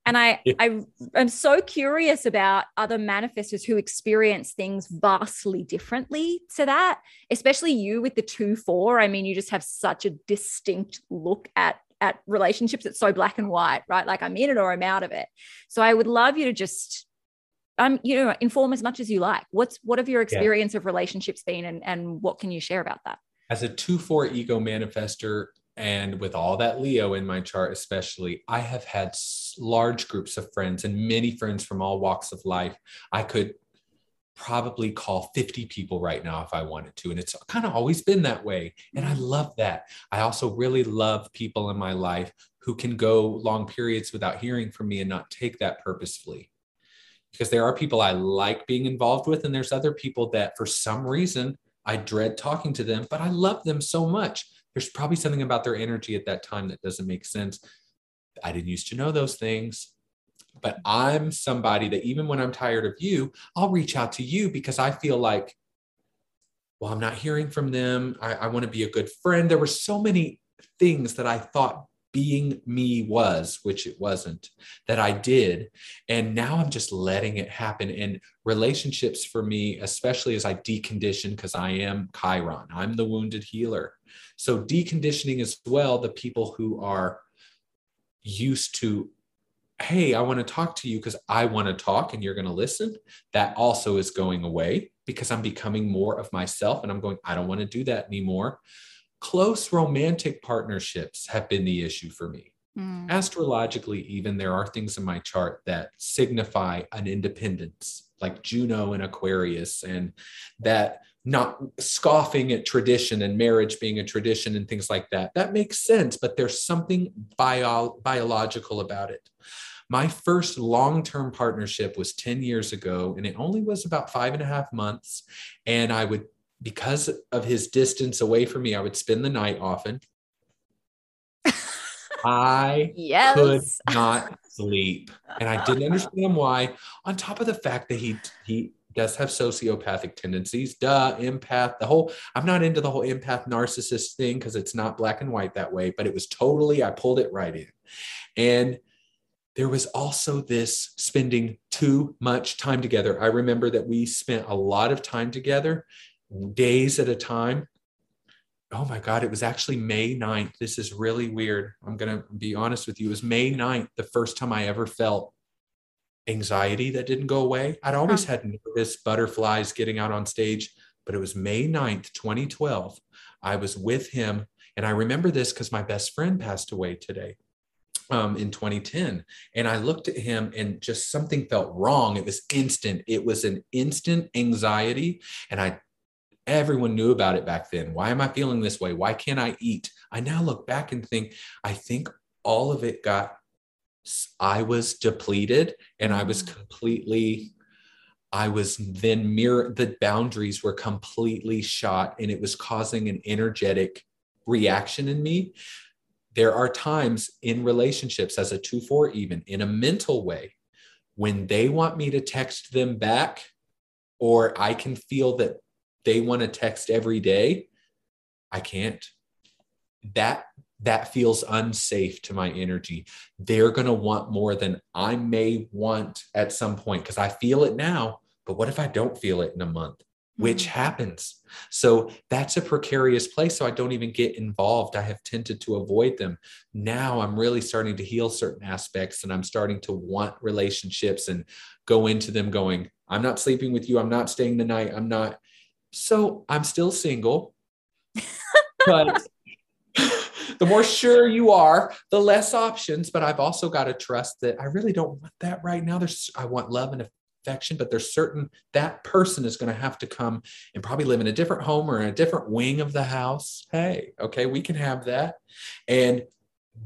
and I, yeah. I am so curious about other manifestors who experience things vastly differently to that, especially you with the two four. I mean, you just have such a distinct look at at relationships. It's so black and white, right? Like I'm in it or I'm out of it. So I would love you to just um, you know, inform as much as you like. What's what have your experience yeah. of relationships been and, and what can you share about that? As a two four ego manifester, and with all that Leo in my chart, especially, I have had large groups of friends and many friends from all walks of life. I could probably call 50 people right now if I wanted to. And it's kind of always been that way. And I love that. I also really love people in my life who can go long periods without hearing from me and not take that purposefully. Because there are people I like being involved with, and there's other people that for some reason I dread talking to them, but I love them so much there's probably something about their energy at that time that doesn't make sense. I didn't used to know those things, but I'm somebody that even when I'm tired of you, I'll reach out to you because I feel like, well, I'm not hearing from them. I, I want to be a good friend. There were so many things that I thought being me was, which it wasn't, that I did. And now I'm just letting it happen. And relationships for me, especially as I decondition, because I am Chiron, I'm the wounded healer. So deconditioning as well, the people who are used to, hey, I want to talk to you because I want to talk and you're going to listen, that also is going away because I'm becoming more of myself and I'm going, I don't want to do that anymore close romantic partnerships have been the issue for me. Mm. Astrologically, even there are things in my chart that signify an independence, like Juno and Aquarius, and that not scoffing at tradition and marriage being a tradition and things like that. That makes sense, but there's something bio- biological about it. My first long term partnership was 10 years ago, and it only was about five and a half months. And I would because of his distance away from me, I would spend the night often. I yes. could not sleep. And I didn't understand why, on top of the fact that he he does have sociopathic tendencies. Duh, empath, the whole I'm not into the whole empath narcissist thing because it's not black and white that way, but it was totally, I pulled it right in. And there was also this spending too much time together. I remember that we spent a lot of time together days at a time. Oh my God, it was actually May 9th. This is really weird. I'm going to be honest with you. It was May 9th, the first time I ever felt anxiety that didn't go away. I'd always had nervous butterflies getting out on stage, but it was May 9th, 2012. I was with him. And I remember this because my best friend passed away today. Um, in 2010. And I looked at him and just something felt wrong. It was instant. It was an instant anxiety. And I Everyone knew about it back then. Why am I feeling this way? Why can't I eat? I now look back and think, I think all of it got, I was depleted and I was mm. completely, I was then mirror, the boundaries were completely shot and it was causing an energetic reaction in me. There are times in relationships, as a 2 4, even in a mental way, when they want me to text them back, or I can feel that they want to text every day, I can't. That that feels unsafe to my energy. They're going to want more than I may want at some point because I feel it now. But what if I don't feel it in a month? Which mm-hmm. happens. So that's a precarious place. So I don't even get involved. I have tended to avoid them. Now I'm really starting to heal certain aspects and I'm starting to want relationships and go into them going, I'm not sleeping with you. I'm not staying the night. I'm not so I'm still single, but the more sure you are, the less options. But I've also got to trust that I really don't want that right now. There's, I want love and affection, but there's certain that person is going to have to come and probably live in a different home or in a different wing of the house. Hey, okay, we can have that. And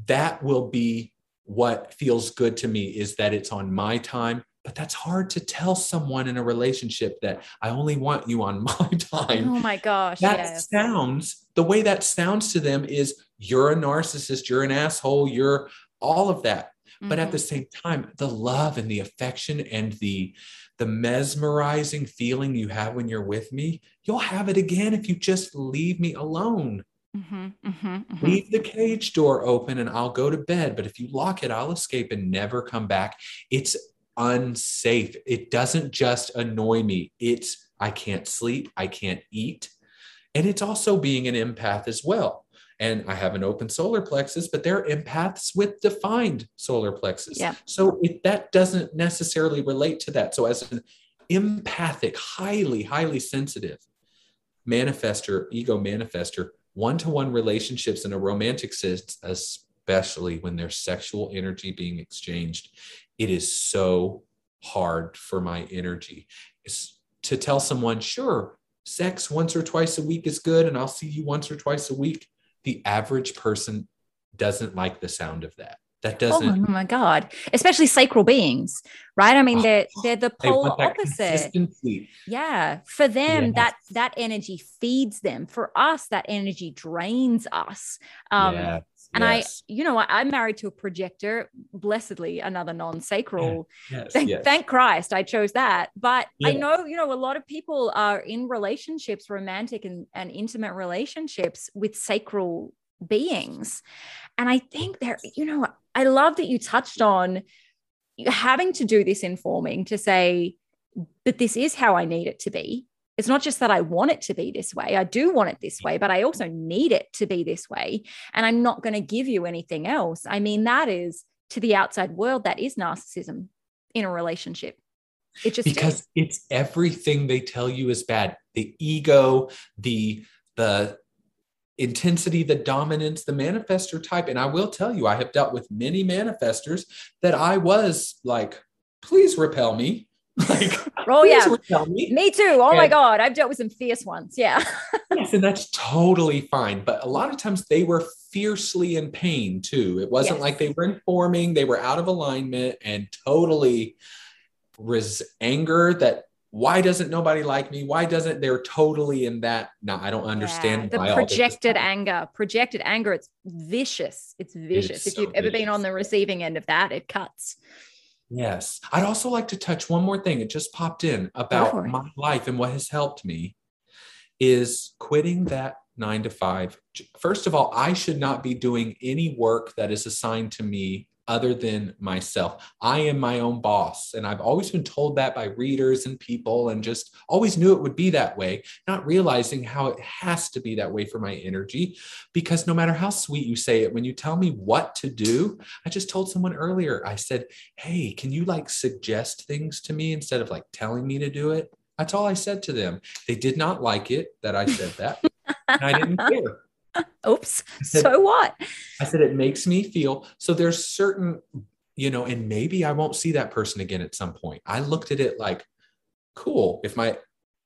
that will be what feels good to me is that it's on my time but that's hard to tell someone in a relationship that I only want you on my time. Oh my gosh. That yes. sounds, the way that sounds to them is you're a narcissist, you're an asshole, you're all of that. But at Mhm. the same time, the love and the affection and the the mesmerizing feeling you have when you're with me, you'll have it again if you just leave me alone. Mhm, mhm, mhm. Leave the cage door open and I'll go to bed. But if you lock it, I'll escape and never come back. It's unsafe. It doesn't just annoy me. It's I can't sleep, I can't eat. And it's also being an empath as well. And I have an open solar plexus, but they're empaths with defined solar plexus. Yeah. So it, that doesn't necessarily relate to that. So as an empathic, highly, highly sensitive manifester, ego manifester, one-to-one relationships in a romantic sense, especially when there's sexual energy being exchanged, it is so hard for my energy. It's to tell someone, sure, sex once or twice a week is good, and I'll see you once or twice a week. The average person doesn't like the sound of that. That Oh doesn't. Oh my god! Especially sacral beings, right? I mean, they're they're the polar opposite. Yeah, for them, Yes. that that energy feeds them. For us, that energy drains us. Um, yes, And yes, I, you know, I, I'm married to a projector. Blessedly, another non-sacral. yes, Thank, yes. thank Christ, I chose that. But I know, you know, a lot of people are in relationships, romantic and, and intimate relationships with sacral beings. And I think there, you know, I love that you touched on having to do this informing to say, but this is how I need it to be. It's not just that I want it to be this way. I do want it this way, but I also need it to be this way. And I'm not going to give you anything else. I mean, that is to the outside world, that is narcissism in a relationship. It just because is. it's everything they tell you is bad the ego the the intensity the dominance the manifester type and i will tell you i have dealt with many manifestors that i was like please repel me like Oh, yeah. me Me too. Oh my God. I've dealt with some fierce ones. Yeah. yes and that's totally fine but a lot of times they were fiercely in pain too it wasn't Yes. like they were informing they were out of alignment and totally res- anger that why doesn't nobody like me why doesn't they're totally in that no i don't understand Yeah, the why all this is projected anger, projected anger. It's vicious. It's vicious. If so you've ever been on the receiving end of that, it cuts. Yes. I'd also like to touch one more thing it just popped in about my life and what has helped me is quitting that nine to five. First of all i should not be doing any work that is assigned to me other than myself. I am my own boss. And I've always been told that by readers and people, and just always knew it would be that way, not realizing how it has to be that way for my energy. Because no matter how sweet you say it, when you tell me what to do, I just told someone earlier, I said, Hey, can you like suggest things to me instead of like telling me to do it? That's all I said to them. They did not like it that I said that. and I didn't care. Oops. said- So what? I said, it makes me feel so there's certain, you know, and maybe I won't see that person again at some point. I looked at it like, cool, if my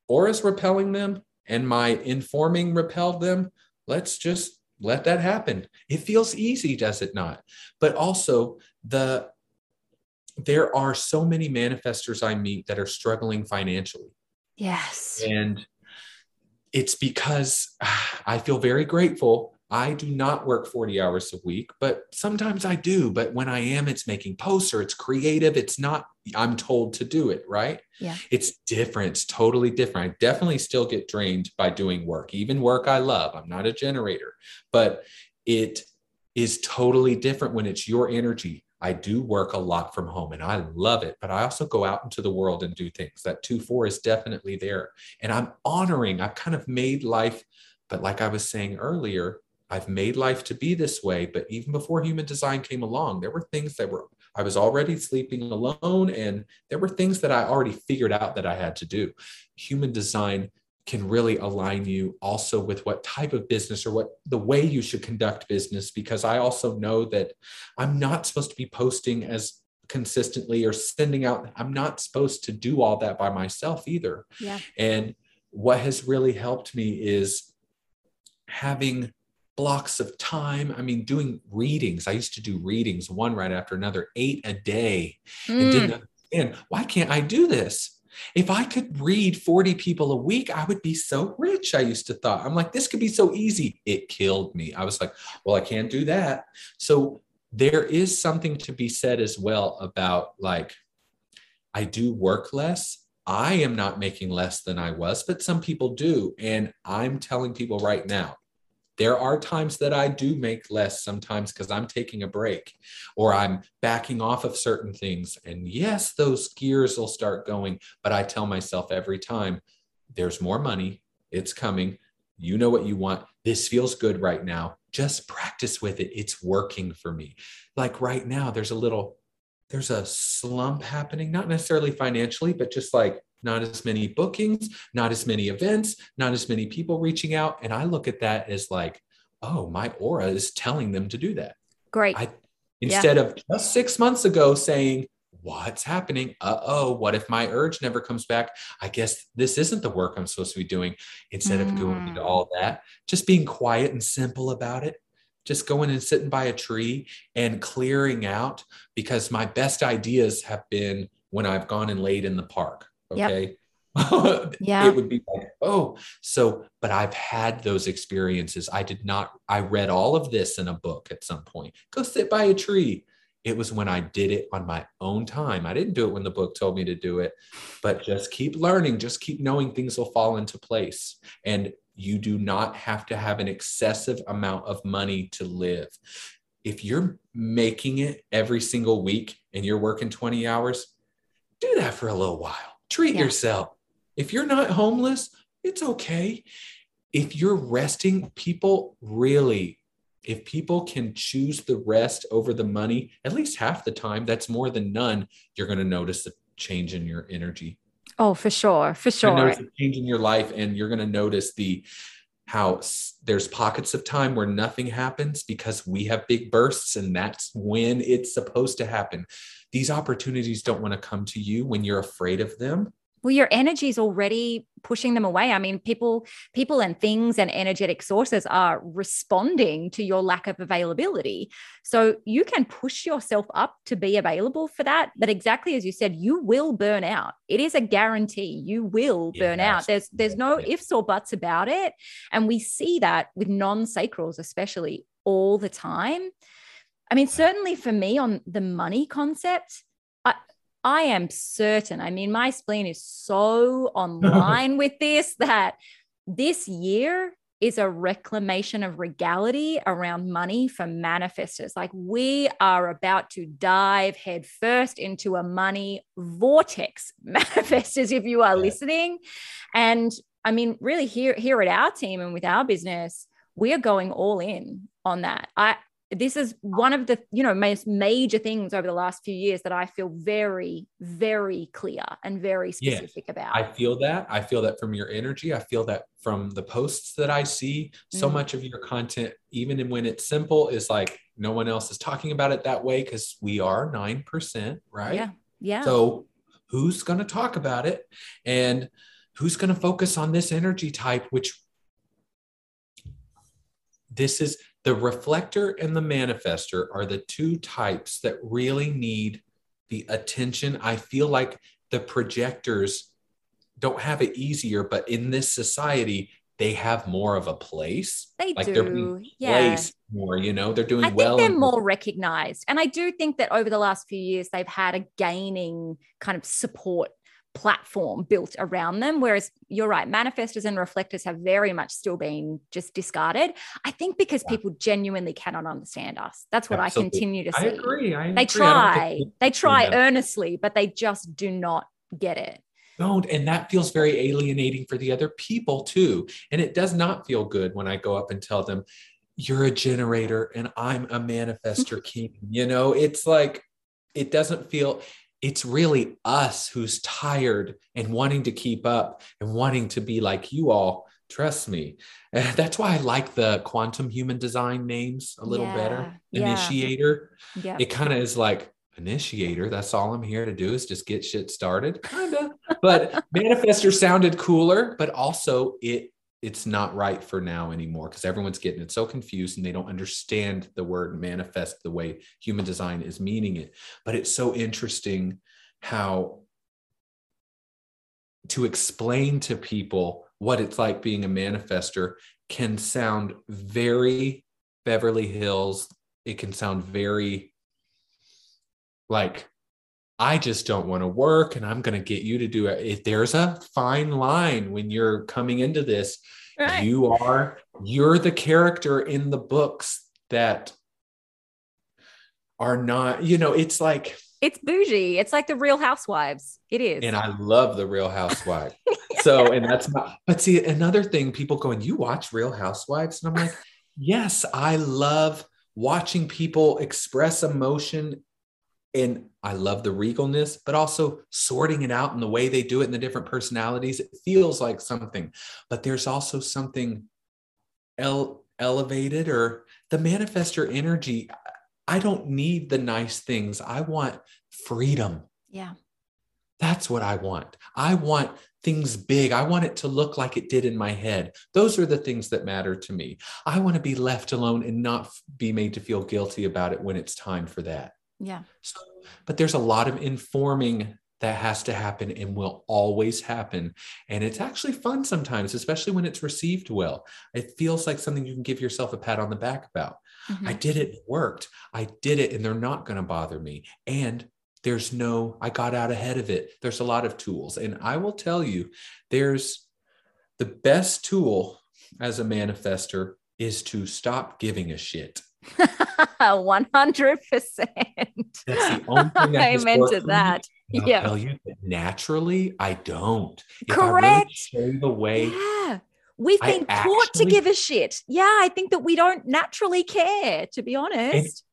aura's repelling them and my informing repelled them, let's just let that happen. It feels easy, does it not? But also, the there are so many manifestors I meet that are struggling financially. Yes. And it's because I feel very grateful. I do not work 40 hours a week, but sometimes I do. But when I am, it's making posts or it's creative. It's not, I'm told to do it, right? Yeah. It's different. It's totally different. I definitely still get drained by doing work, even work I love. I'm not a generator, but it is totally different when it's your energy. I do work a lot from home and I love it, but I also go out into the world and do things. That 2 4 is definitely there. And I'm honoring, I've kind of made life, but like I was saying earlier, I've made life to be this way. But even before human design came along, there were things that were, I was already sleeping alone, and there were things that I already figured out that I had to do. Human design can really align you also with what type of business or what the way you should conduct business because I also know that I'm not supposed to be posting as consistently or sending out I'm not supposed to do all that by myself either. Yeah. And what has really helped me is having blocks of time. I mean, doing readings. I used to do readings one right after another, eight a day, and Mm, did them understand why can't I do this? If I could read 40 people a week, I would be so rich. I used to thought, I'm like, this could be so easy. It killed me. I was like, well, I can't do that. So there is something to be said as well about like, I do work less. I am not making less than I was, but some people do. And I'm telling people right now, there are times that I do make less sometimes because I'm taking a break or I'm backing off of certain things. And yes, those gears will start going. But I tell myself every time there's more money, it's coming. You know what you want. This feels good right now. Just practice with it. It's working for me. Like right now, there's a little, there's a slump happening, not necessarily financially, but just like not as many bookings, not as many events, not as many people reaching out. And I look at that as like, oh, my aura is telling them to do that. Great. I, instead yeah. of just six months ago saying, what's happening? Uh oh, what if my urge never comes back? I guess this isn't the work I'm supposed to be doing. Instead mm. of going into all that, just being quiet and simple about it, just going and sitting by a tree and clearing out because my best ideas have been when I've gone and laid in the park Okay. Yep. yeah. it would be like, oh, so, but I've had those experiences. I did not, I read all of this in a book at some point. Go sit by a tree. It was when I did it on my own time. I didn't do it when the book told me to do it, but just keep learning, just keep knowing things will fall into place. And you do not have to have an excessive amount of money to live. If you're making it every single week and you're working 20 hours, do that for a little while treat yeah. yourself. If you're not homeless, it's okay. If you're resting, people really, if people can choose the rest over the money, at least half the time, that's more than none, you're going to notice a change in your energy. Oh, for sure. For sure. change in your life, and you're going to notice the how there's pockets of time where nothing happens because we have big bursts and that's when it's supposed to happen these opportunities don't want to come to you when you're afraid of them. Well your energy is already pushing them away. I mean people people and things and energetic sources are responding to your lack of availability. So you can push yourself up to be available for that but exactly as you said you will burn out. It is a guarantee. You will burn out. there's there's no ifs or buts about it. And we see that with non-sacrals especially all the time I mean, certainly for me on the money concept, I, I am certain. I mean, my spleen is so online with this that this year is a reclamation of regality around money for manifestors. Like we are about to dive headfirst into a money vortex, manifestors, if you are listening. And I mean, really here, here at our team and with our business, we are going all in on that. I, this is one of the you know most major things over the last few years that i feel very very clear and very specific yeah, about. I feel that. I feel that from your energy. I feel that from the posts that i see. So mm. much of your content even when it's simple is like no one else is talking about it that way because we are 9% right? Yeah. Yeah. So who's going to talk about it? And who's going to focus on this energy type which this is the reflector and the manifester are the two types that really need the attention. I feel like the projectors don't have it easier, but in this society, they have more of a place. They like do. They're being yeah. more, you know, they're doing I well. Think they're more recognized. And I do think that over the last few years, they've had a gaining kind of support platform built around them. Whereas you're right, manifestors and reflectors have very much still been just discarded. I think because yeah. people genuinely cannot understand us. That's what Absolutely. I continue to see. I agree. I they agree. try, they try earnestly, but they just do not get it. Don't. And that feels very alienating for the other people too. And it does not feel good when I go up and tell them, you're a generator and I'm a manifester king. You know, it's like, it doesn't feel it's really us who's tired and wanting to keep up and wanting to be like you all. Trust me. And that's why I like the quantum human design names a little yeah, better. Initiator. Yeah. It kind of is like initiator. That's all I'm here to do is just get shit started. Kind of. but manifester sounded cooler, but also it it's not right for now anymore because everyone's getting it so confused and they don't understand the word manifest the way human design is meaning it. But it's so interesting how to explain to people what it's like being a manifester can sound very Beverly Hills. It can sound very like I just don't want to work and I'm going to get you to do it. If there's a fine line when you're coming into this, right. you are you're the character in the books that are not, you know, it's like it's bougie. It's like the Real Housewives. It is. And I love the Real Housewives. so, and that's not, but see, another thing people going, you watch Real Housewives? And I'm like, yes, I love watching people express emotion and I love the regalness, but also sorting it out in the way they do it in the different personalities. It feels like something, but there's also something ele- elevated or the manifester energy. I don't need the nice things. I want freedom. Yeah. That's what I want. I want things big. I want it to look like it did in my head. Those are the things that matter to me. I want to be left alone and not be made to feel guilty about it when it's time for that. Yeah. So, but there's a lot of informing that has to happen and will always happen. And it's actually fun sometimes, especially when it's received well. It feels like something you can give yourself a pat on the back about. Mm-hmm. I did it, it worked. I did it, and they're not going to bother me. And there's no, I got out ahead of it. There's a lot of tools. And I will tell you, there's the best tool as a manifester is to stop giving a shit. 100%. That's the only thing that Amen to that. yeah. tell you that naturally, I don't. If Correct. Really the way. Yeah. We've been I taught actually, to give a shit. Yeah. I think that we don't naturally care, to be honest.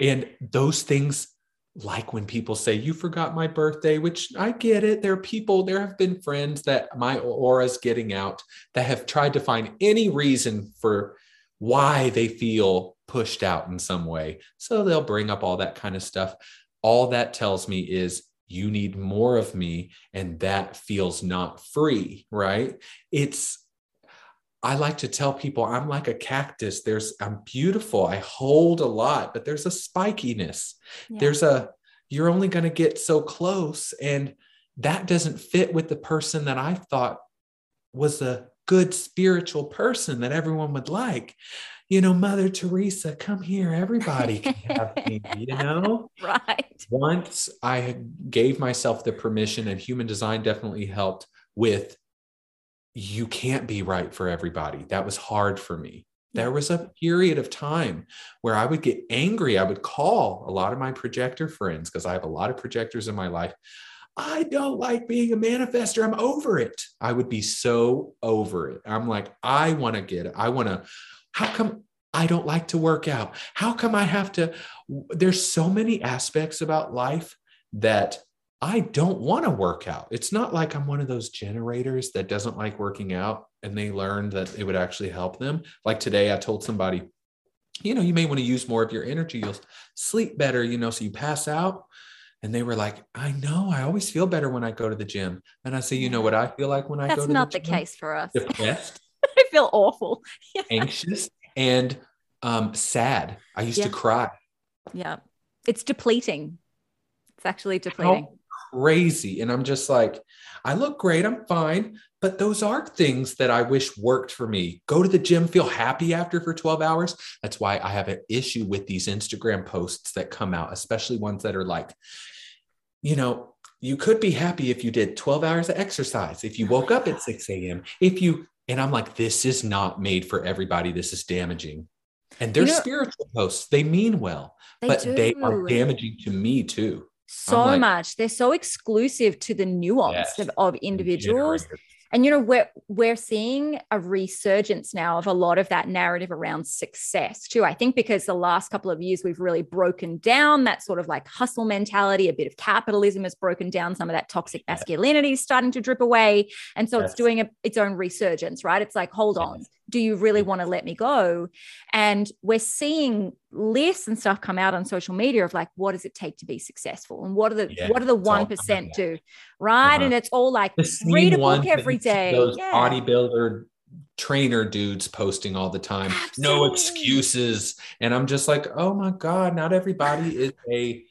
And, and those things like when people say you forgot my birthday which i get it there are people there have been friends that my aura's getting out that have tried to find any reason for why they feel pushed out in some way so they'll bring up all that kind of stuff all that tells me is you need more of me and that feels not free right it's I like to tell people I'm like a cactus. There's I'm beautiful. I hold a lot, but there's a spikiness. Yeah. There's a you're only going to get so close and that doesn't fit with the person that I thought was a good spiritual person that everyone would like. You know, Mother Teresa, come here. Everybody can have me, you know? Right. Once I gave myself the permission, and human design definitely helped with you can't be right for everybody. That was hard for me. There was a period of time where I would get angry. I would call a lot of my projector friends because I have a lot of projectors in my life. I don't like being a manifester. I'm over it. I would be so over it. I'm like, I want to get it. I want to. How come I don't like to work out? How come I have to? There's so many aspects about life that I don't want to work out. It's not like I'm one of those generators that doesn't like working out and they learned that it would actually help them. Like today, I told somebody, you know, you may want to use more of your energy. You'll sleep better, you know, so you pass out. And they were like, I know, I always feel better when I go to the gym. And I say, you know what I feel like when I That's go to the gym. That's not the, the case for us. Depressed. I feel awful. Yeah. Anxious and um, sad. I used yeah. to cry. Yeah. It's depleting. It's actually depleting. How crazy. And I'm just like, I look great, I'm fine. But those are things that I wish worked for me. Go to the gym, feel happy after for 12 hours. That's why I have an issue with these Instagram posts that come out, especially ones that are like, you know, you could be happy if you did 12 hours of exercise, if you woke up at 6 a.m., if you, and I'm like, this is not made for everybody. This is damaging. And they're you know, spiritual posts. They mean well, they but do. they are damaging to me too so like, much. They're so exclusive to the nuance yes, of, of individuals and you know we're we're seeing a resurgence now of a lot of that narrative around success too i think because the last couple of years we've really broken down that sort of like hustle mentality a bit of capitalism has broken down some of that toxic masculinity is starting to drip away and so yes. it's doing a, its own resurgence right it's like hold yes. on mm-hmm. Do you really want to let me go? And we're seeing lists and stuff come out on social media of like what does it take to be successful? And what are the yeah, what are the one percent do? Right? Uh-huh. and it's all like read a book every day. those yeah. bodybuilder trainer dudes posting all the time. Absolutely. no excuses. And i'm just like oh my god not everybody is a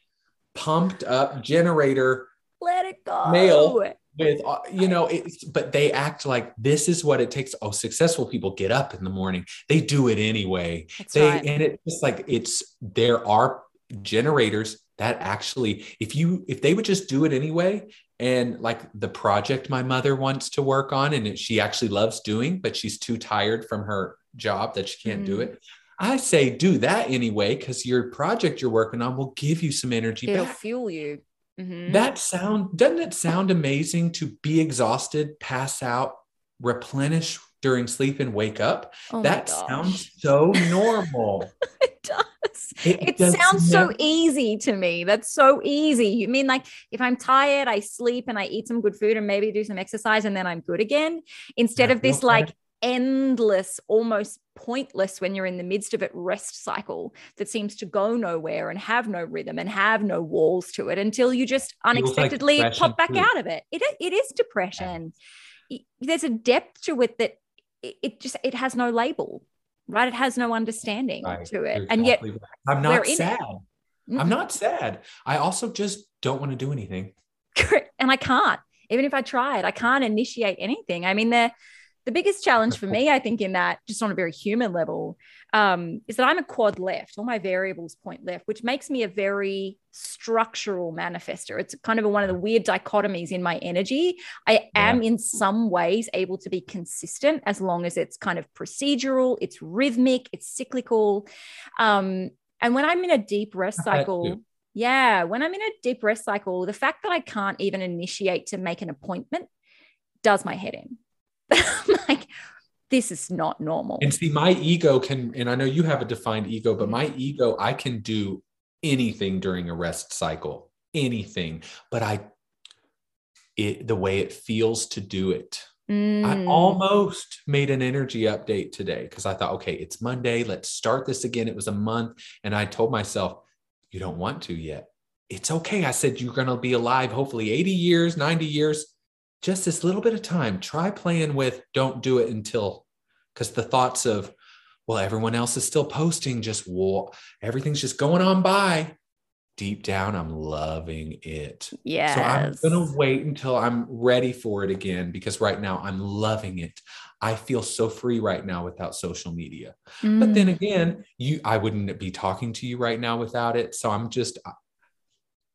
pumped up generator let it go. Male with uh, you know it's but they act like this is what it takes oh successful people get up in the morning they do it anyway That's they right. and it's just like it's there are generators that actually if you if they would just do it anyway and like the project my mother wants to work on and it, she actually loves doing but she's too tired from her job that she can't do Mm. it i say do that anyway because your project you're working on will give you some energy It'll back fuel you. Mhm. that sound doesn't it sound amazing to be exhausted, pass out, replenish during sleep and wake up? Oh that sounds so normal. it does. It It does sounds so easy to me. That's so easy. You mean like if I'm tired, I sleep and I eat some good food and maybe do some exercise and then I'm good again instead Yeah, of this like. Endless, almost pointless when you're in the midst of it rest cycle that seems to go nowhere and have no rhythm and have no walls to it until you just unexpectedly depression pop back too. out of it. It, it is depression. Y- There's a depth to it that it, just it has no label, right? It has no understanding Right, to it. you're And yet right. I'm not sad. Mm. I'm not sad. I also just don't want to do anything. and I can't. Even if I tried, I can't initiate anything. I mean, the the biggest challenge for me, I think, in that just on a very human level, um, is that I'm a quad left. All my variables point left, which makes me a very structural manifester. It's kind of a, one of the weird dichotomies in my energy. I am in some ways able to be consistent as long as it's kind of procedural, it's rhythmic, it's cyclical. Um, and when I'm in a deep rest I have that cycle, yeah, when I'm in a deep rest cycle, the fact that I can't even initiate to make an appointment does my head in. I'm like, this is not normal. And see, my ego can, and I know you have a defined ego, but my ego, I can do anything during a rest cycle, anything. But I, it the way it feels to do it. I Mm. almost made an energy update today because I thought, okay, it's Monday. Let's start this again. It was a month. And I told myself, you don't want to yet. It's okay. I said, you're going to be alive, hopefully 80 years, 90 years, just this little bit of time. Try playing with don't do it until, because the thoughts of, well, everyone else is still posting, just well, everything's just going on by. Deep down, I'm loving it. Yeah. So I'm going to wait until I'm ready for it again because right now I'm loving it. I feel so free right now without social media. But then Mm. again, you I wouldn't be talking to you right now without it. So I'm just uh,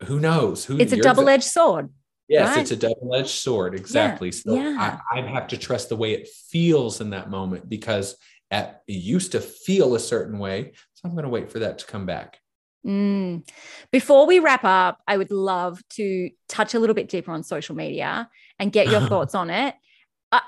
who knows? Who it's a double-edged sword. Yes, right? it's a double-edged sword. Exactly. so yeah. I, I have to trust the way it feels in that moment because at, it used to feel a certain way. So I'm going to wait for that to come back. Mm. Before we wrap up, I would love to touch a little bit deeper on social media and get your thoughts on it. I,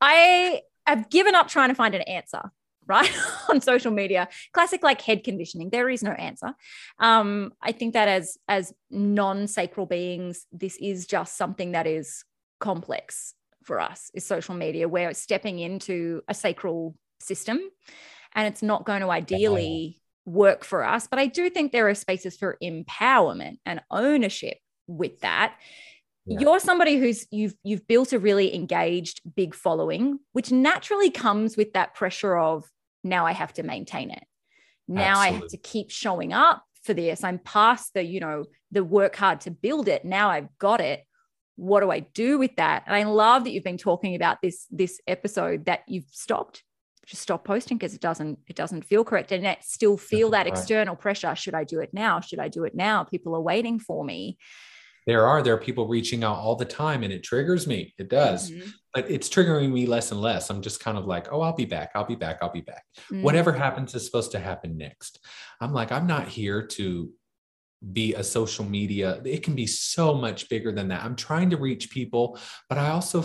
I have given up trying to find an answer, right? on social media. Classic like head conditioning. There is no answer. Um, I think that as as non-sacral beings, this is just something that is complex for us, is social media. We're stepping into a sacral system and it's not going to ideally work for us. But I do think there are spaces for empowerment and ownership with that. Yeah. You're somebody who's you've you've built a really engaged big following, which naturally comes with that pressure of now I have to maintain it. Now I have to keep showing up for this. I'm past the, you know, the work hard to build it. Now I've got it. What do I do with that? And I love that you've been talking about this this episode that you've stopped just stop posting because it doesn't it doesn't feel correct and yet still feel that Right. external pressure should i do it now should i do it now people are waiting for me There are there are people reaching out all the time and it triggers me. It does. Mhm. But it's triggering me less and less. I'm just kind of like, oh, I'll be back. I'll be back. I'll be back. Mm. Whatever happens is supposed to happen next. I'm like, I'm not here to be a social media. It can be so much bigger than that. I'm trying to reach people, but I also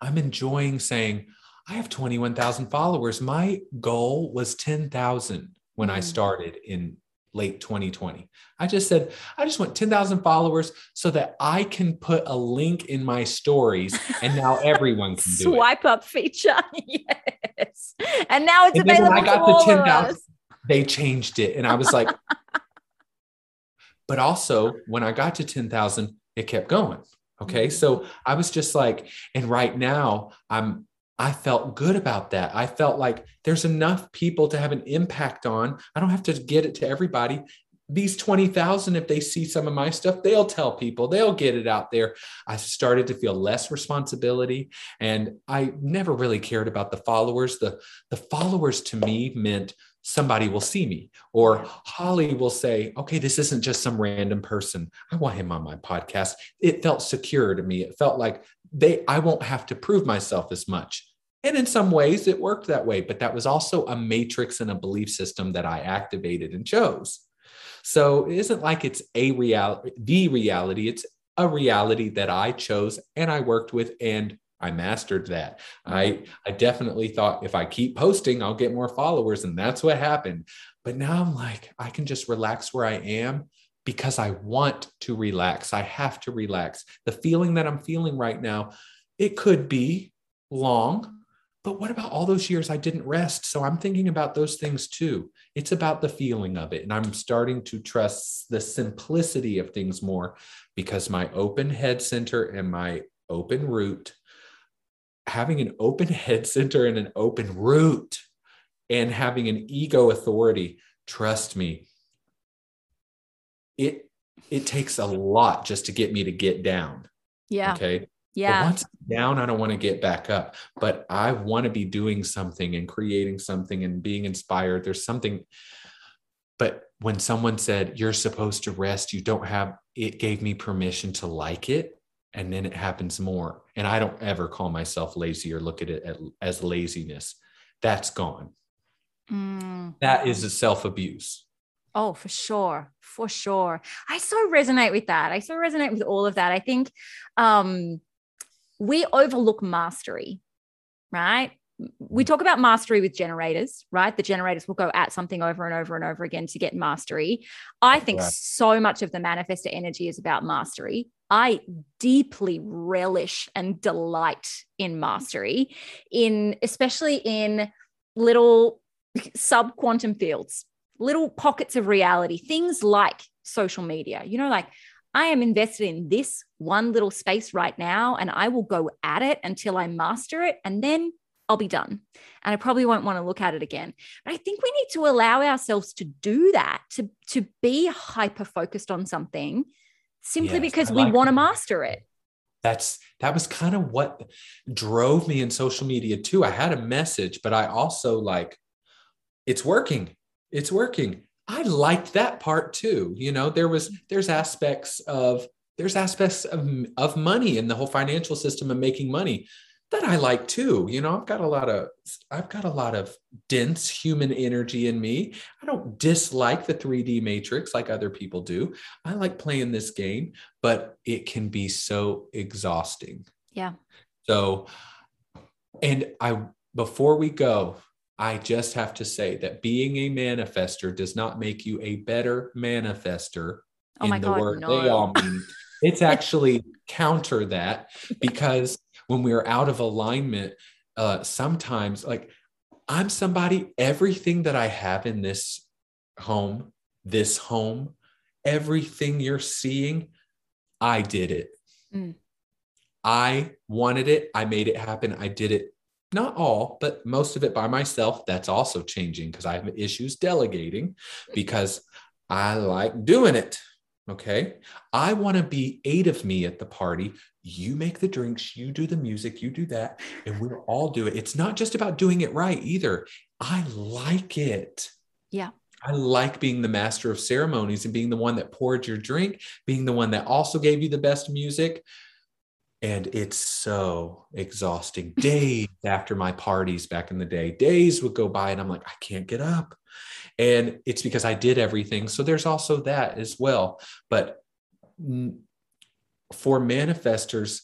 I'm enjoying saying I have 21,000 followers. My goal was 10,000 when I Mm. started in late 2020. I just said, I just want 10,000 followers so that I can put a link in my stories and now everyone can do it. swipe up feature yes and now it's And available I got to the all of 10,000 us. they changed it. And I was like, but also when I got to 10,000, it kept going. Okay. Mhm. So I was just like, and right now I'm, I felt good about that. I felt like there's enough people to have an impact on. I don't have to get it to everybody. these 20,000, if they see some of my stuff, they'll tell people, they'll get it out there. I started to feel less responsibility and I never really cared about the followers. The, the followers to me meant somebody will see me or Holly will say, okay, this isn't just some random person. I want him on my podcast. It felt secure to me. It felt like they, I won't have to prove myself as much. And in some ways, it worked that way, but that was also a matrix and a belief system that I activated and chose. So it isn't like it's a reality, the reality. It's a reality that I chose and I worked with and I mastered that. I I definitely thought if I keep posting, I'll get more followers, and that's what happened. But now I'm like, I can just relax where I am because I want to relax. I have to relax. The feeling that I'm feeling right now, it could be long, but what about all those years I didn't rest? So I'm thinking about those things too. It's about the feeling of it. And I'm starting to trust the simplicity of things more because my open head center and my open root, having an open head center and an open root, and having an ego authority, trust me, it it takes a lot just to get me to get down. Yeah. Okay. Yeah. But once I'm down, I don't want to get back up, but I want to be doing something and creating something and being inspired. There's something. But when someone said, you're supposed to rest, you don't have, it gave me permission to like it. And then it happens more. And I don't ever call myself lazy or look at it as laziness. That's gone. Mm. That is a self abuse. Oh, for sure. For sure. I so resonate with that. I so resonate with all of that. I think um, we overlook mastery, right? We talk about mastery with generators, right? The generators will go at something over and over and over again to get mastery. I think right. so much of the manifestor energy is about mastery. I deeply relish and delight in mastery, in especially in little sub quantum fields, little pockets of reality, things like social media. You know, like I am invested in this one little space right now, and I will go at it until I master it. And then I'll be done. And I probably won't want to look at it again. But I think we need to allow ourselves to do that, to, to be hyper focused on something simply yes, because we want to master it. That's that was kind of what drove me in social media too. I had a message, but I also like it's working. It's working. I liked that part too. You know, there was mm-hmm. there's aspects of there's aspects of, of money and the whole financial system and making money that I like too. You know, I've got a lot of I've got a lot of dense human energy in me. I don't dislike the 3D matrix like other people do. I like playing this game, but it can be so exhausting. Yeah. So and I before we go, I just have to say that being a manifester does not make you a better manifester oh in the God, word no. they all mean. It's actually counter that because when we're out of alignment, uh, sometimes like I'm somebody, everything that I have in this home, this home, everything you're seeing, I did it. Mm. I wanted it. I made it happen. I did it not all, but most of it by myself. That's also changing because I have issues delegating because I like doing it. Okay. I want to be eight of me at the party. You make the drinks, you do the music, you do that, and we'll all do it. It's not just about doing it right either. I like it. Yeah. I like being the master of ceremonies and being the one that poured your drink, being the one that also gave you the best music, and it's so exhausting. Days after my parties back in the day days would go by and i'm like i can't get up. And it's because i did everything. So there's also that as well. But for manifestors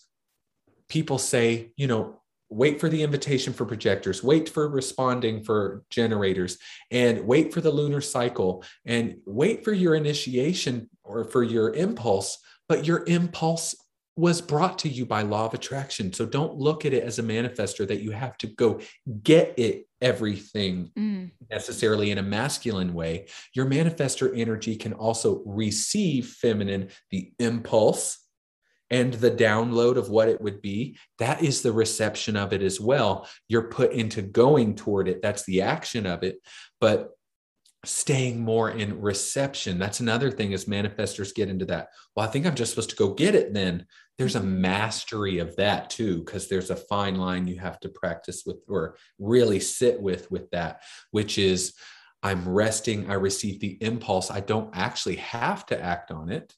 people say you know wait for the invitation for projectors wait for responding for generators and wait for the lunar cycle and wait for your initiation or for your impulse but your impulse was brought to you by law of attraction. So don't look at it as a manifester that you have to go get it everything mm. necessarily in a masculine way. Your manifester energy can also receive feminine, the impulse and the download of what it would be. That is the reception of it as well. You're put into going toward it. That's the action of it. But staying more in reception. That's another thing as manifestors get into that. Well, I think I'm just supposed to go get it then. There's a Mm-hmm. mastery of that too, because there's a fine line you have to practice with or really sit with with that, which is I'm resting, I receive the impulse. I don't actually have to act on it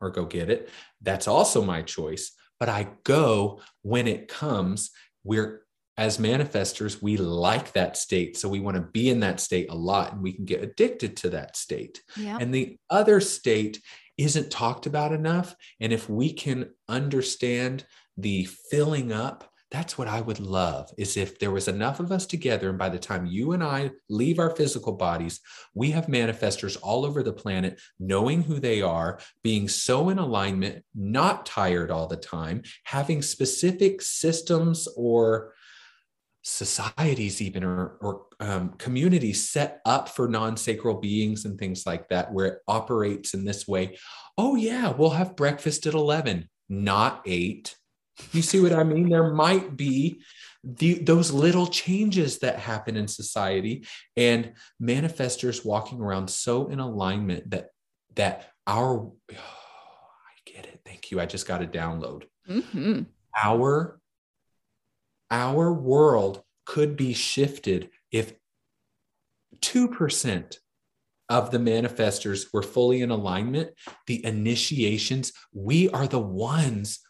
or go get it. That's also my choice, but I go when it comes. We're as manifestors, we like that state. So we want to be in that state a lot and we can get addicted to that state. And the other state isn't talked about enough. And if we can understand the filling up, that's what I would love is if there was enough of us together. And by the time you and I leave our physical bodies, we have manifestors all over the planet, knowing who they are, being so in alignment, not tired all the time, having specific systems or societies even or, or um, communities set up for non-sacral beings and things like that where it operates in this way. Oh yeah we'll have breakfast at 11 not 8 you see what i mean? There might be the, those little changes that happen in society and manifestors walking around so in alignment that that our oh, i get it. Thank you. I just got a download. Mhm. our our world could be shifted if 2% of the manifestors were fully in alignment the initiations we are the ones.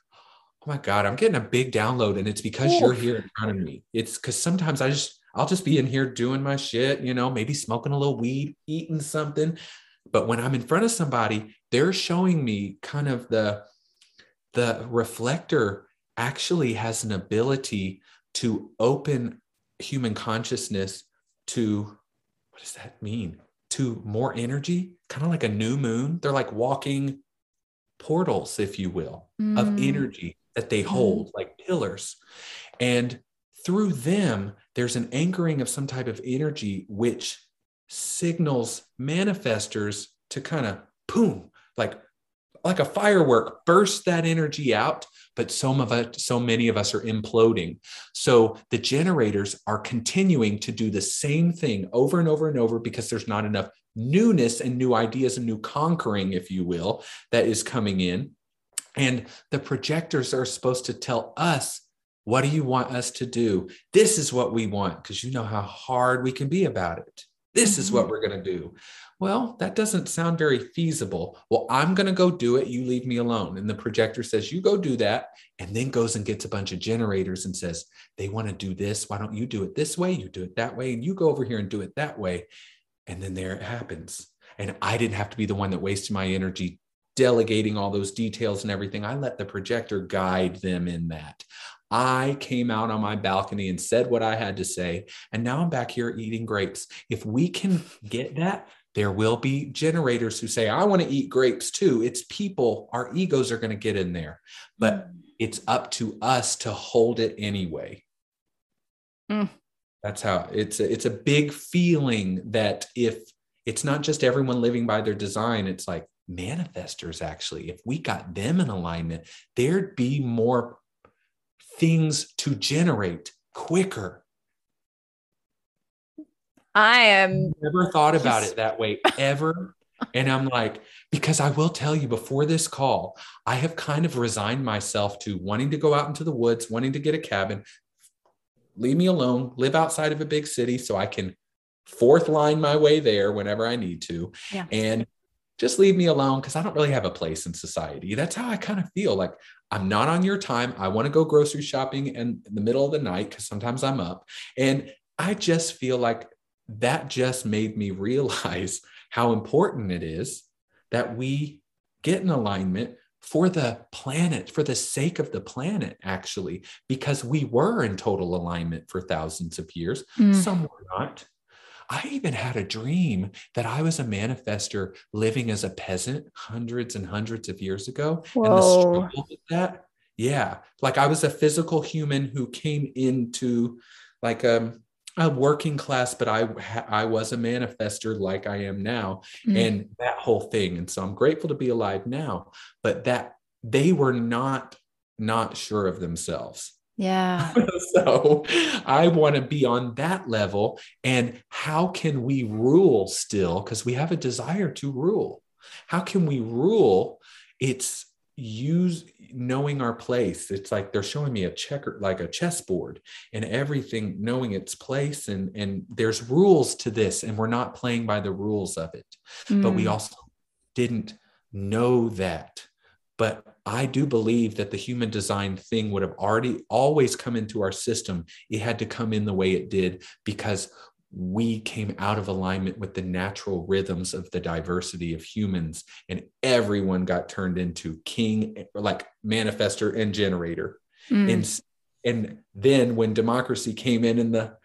Oh my god i'm getting a big download and it's because you're here in front of me. It's because sometimes i just i'll just be in here doing my shit you know maybe smoking a little weed eating something. But when i'm in front of somebody they're showing me kind of the the reflector actually has an ability to open human consciousness to what does that mean to more energy kind of like a new moon they're like walking portals if you will of Mm. energy that they Mhm. hold like pillars and through them there's an anchoring of some type of energy which signals manifestors to kind of boom like like a firework burst that energy out but some of us so many of us are imploding. So the generators are continuing to do the same thing over and over and over because there's not enough newness and new ideas and new conquering if you will that is coming in. And the projectors are supposed to tell us what do you want us to do? This is what we want because you know how hard we can be about it. This is what mm-hmm. we're going to do well, that doesn't sound very feasible. Well, I'm going to go do it. You leave me alone. And the projector says, You go do that. And then goes and gets a bunch of generators and says, They want to do this. Why don't you do it this way? You do it that way. And you go over here and do it that way. And then there it happens. And I didn't have to be the one that wasted my energy delegating all those details and everything. I let the projector guide them in that. I came out on my balcony and said what I had to say. And now I'm back here eating grapes. If we can get that, there will be generators who say, I want to eat grapes too. It's people, our egos are going to get in there, but it's up to us to hold it anyway. Mm. That's how it's a, it's a big feeling that if it's not just everyone living by their design, it's like manifestors actually. If we got them in alignment, there'd be more things to generate quicker. I am never thought about Just- it that way ever. and I'm like, because I will tell you before this call, I have kind of resigned myself to wanting to go out into the woods, wanting to get a cabin, leave me alone, live outside of a big city so I can fourth line my way there whenever I need to. Yeah. And just leave me alone because I don't really have a place in society. That's how I kind of feel like I'm not on your time. I want to go grocery shopping in the middle of the night because sometimes I'm up. And I just feel like that just made me realize how important it is that we get in alignment for the planet, for the sake of the planet, actually, because we were in total alignment for thousands of years. Mm. Some were not. I even had a dream that I was a manifester living as a peasant hundreds and hundreds of years ago. And the struggle with that. Yeah. Like I was a physical human who came into like um, a working class, but I I was a manifester like I am now, Mm. and that whole thing. And so I'm grateful to be alive now. But that they were not not sure of themselves. Yeah. so I want to be on that level. And how can we rule still? Because we have a desire to rule. How can we rule? It's use knowing our place it's like they're showing me a checker like a chessboard and everything knowing its place and and there's rules to this and we're not playing by the rules of it mm. but we mm. also didn't know that but i do believe that the human design thing would have already always come into our system it had to come in the way it did because we came out of alignment with the natural rhythms of the diversity of humans and everyone got turned into king like manifester and generator. Mm. and and then when democracy came in and the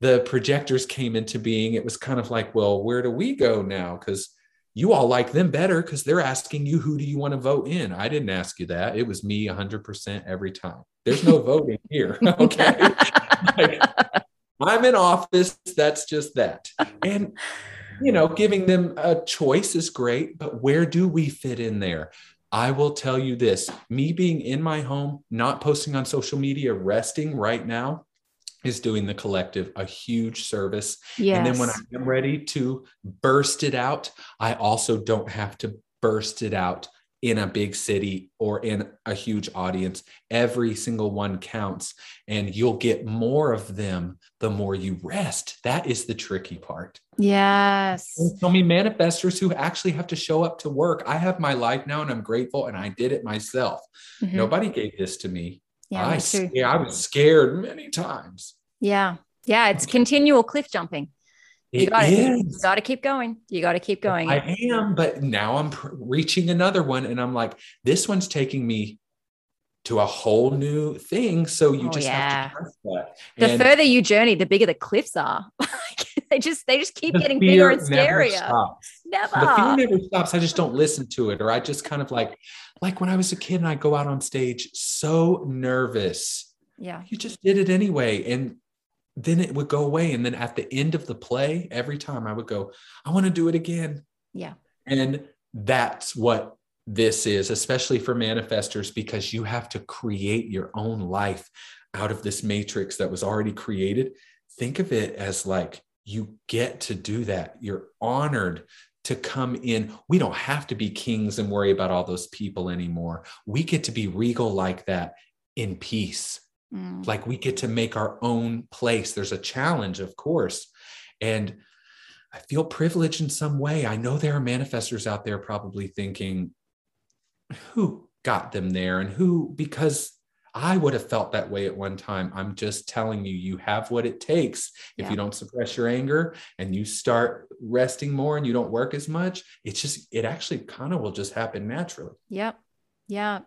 the projectors came into being it was kind of like well where do we go now? Because you all like them better because they're asking you who do you want to vote in? I didn't ask you that. It was me 100% every time. There's no voting here okay? Like, I'm in office. That's just that. And, you know, giving them a choice is great, but where do we fit in there? I will tell you this me being in my home, not posting on social media, resting right now is doing the collective a huge service. Yes. And then when I'm ready to burst it out, I also don't have to burst it out in a big city or in a huge audience. Every single one counts, and you'll get more of them the more you rest. That is the tricky part. Yes. Tell me manifestors who actually have to show up to work. I have my life now and I'm grateful and I did it myself. Mm-hmm. Nobody gave this to me. Yeah, I, me yeah, I was scared many times. Yeah. Yeah. It's continual cliff jumping. You got to keep going. You got to keep going. I am, but now I'm pr- reaching another one, and I'm like, this one's taking me to a whole new thing. So you oh, just yeah. have to trust that. The and further you journey, the bigger the cliffs are. they just they just keep getting bigger and scarier. Never, never. The fear never stops. I just don't listen to it, or I just kind of like, like when I was a kid and I go out on stage, so nervous. Yeah, you just did it anyway, and then it would go away. And then at the end of the play, every time I would go, I want to do it again. Yeah. And that's what this is, especially for manifestors, because you have to create your own life out of this matrix that was already created. Think of it as like you get to do that. You're honored to come in. We don't have to be kings and worry about all those people anymore. We get to be regal like that in peace Mm. Like we get to make our own place. There's a challenge, of course. And I feel privileged in some way. I know there are manifestors out there probably thinking, who got them there and who, because I would have felt that way at one time. I'm just telling you, you have what it takes. If yeah. you don't suppress your anger and you start resting more and you don't work as much, it's just, it actually kind of will just happen naturally. Yep. Yeah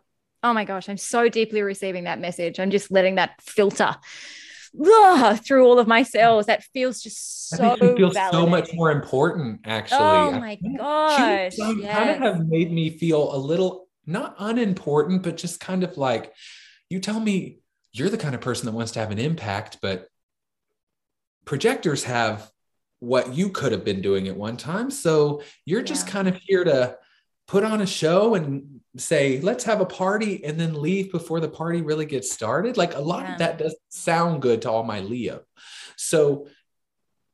oh my gosh, I'm so deeply receiving that message. I'm just letting that filter ugh, through all of my cells. That feels just so feels so much more important, actually. Oh my gosh. You yes. kind of have made me feel a little not unimportant, but just kind of like you tell me you're the kind of person that wants to have an impact, but projectors have what you could have been doing at one time. So you're yeah. just kind of here to put on a show and say let's have a party and then leave before the party really gets started? Like a lot yeah. of that doesn't sound good to all my leo. So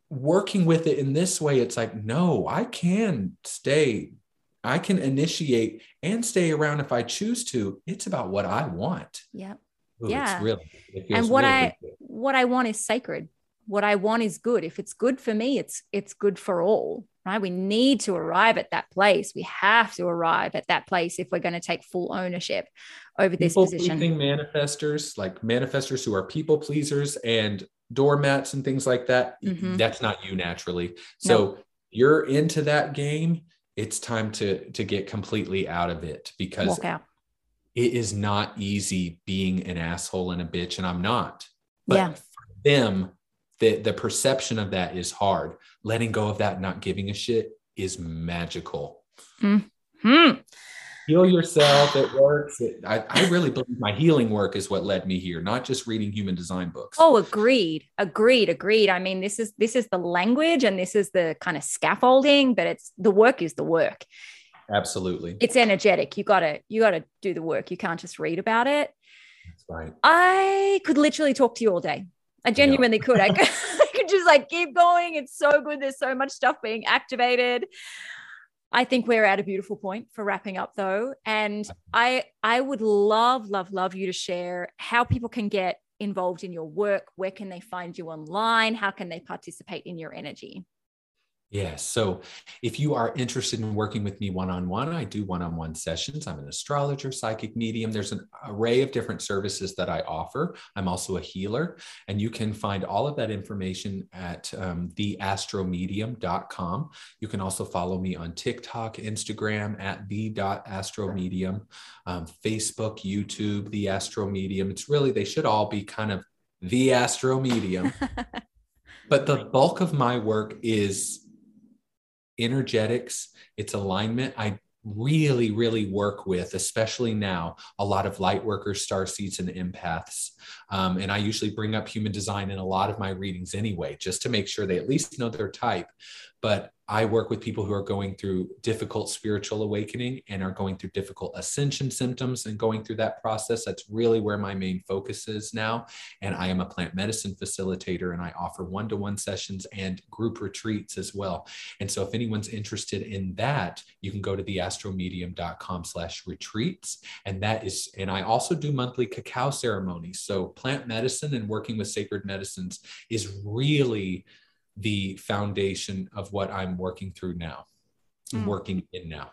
working with it in this way it's like no i can stay i can initiate and stay around if i choose to. It's about what i want. Yeah Ooh, yeah. really, and what really i good. what i want is sacred. What i want is good. If it's good for me it's it's good for all right? We need to arrive at that place. We have to arrive at that place if we're going to take full ownership over this people position. manifestors, like manifestors who are people pleasers and doormats and things like that, mm-hmm. that's not you naturally. So nope. you're into that game. It's time to to get completely out of it because it is not easy being an asshole and a bitch, and I'm not. But yeah. for them, the, the perception of that is hard. Letting go of that, not giving a shit is magical. Mm-hmm. Heal yourself. It works. It, I, I really believe my healing work is what led me here, not just reading human design books. Oh, agreed. Agreed. Agreed. I mean, this is this is the language and this is the kind of scaffolding, but it's the work is the work. Absolutely. It's energetic. You gotta, you gotta do the work. You can't just read about it. That's right. I could literally talk to you all day. I genuinely yeah. could. I could, I could just like keep going. It's so good. There's so much stuff being activated. I think we're at a beautiful point for wrapping up though. And I I would love, love, love you to share how people can get involved in your work. Where can they find you online? How can they participate in your energy? Yes. So if you are interested in working with me one on one, I do one on one sessions. I'm an astrologer, psychic medium. There's an array of different services that I offer. I'm also a healer. And you can find all of that information at um, theastromedium.com. You can also follow me on TikTok, Instagram at the.astromedium, um, Facebook, YouTube, The Astro Medium. It's really, they should all be kind of The Astro Medium. but the bulk of my work is energetics, it's alignment. I really, really work with, especially now, a lot of light workers, star seeds, and empaths. Um, and I usually bring up human design in a lot of my readings anyway, just to make sure they at least know their type. But I work with people who are going through difficult spiritual awakening and are going through difficult ascension symptoms and going through that process. That's really where my main focus is now. And I am a plant medicine facilitator and I offer one to one sessions and group retreats as well. And so if anyone's interested in that, you can go to theastromedium.com slash retreats. And that is, and I also do monthly cacao ceremonies. So plant medicine and working with sacred medicines is really the foundation of what I'm working through now, mm. working in now.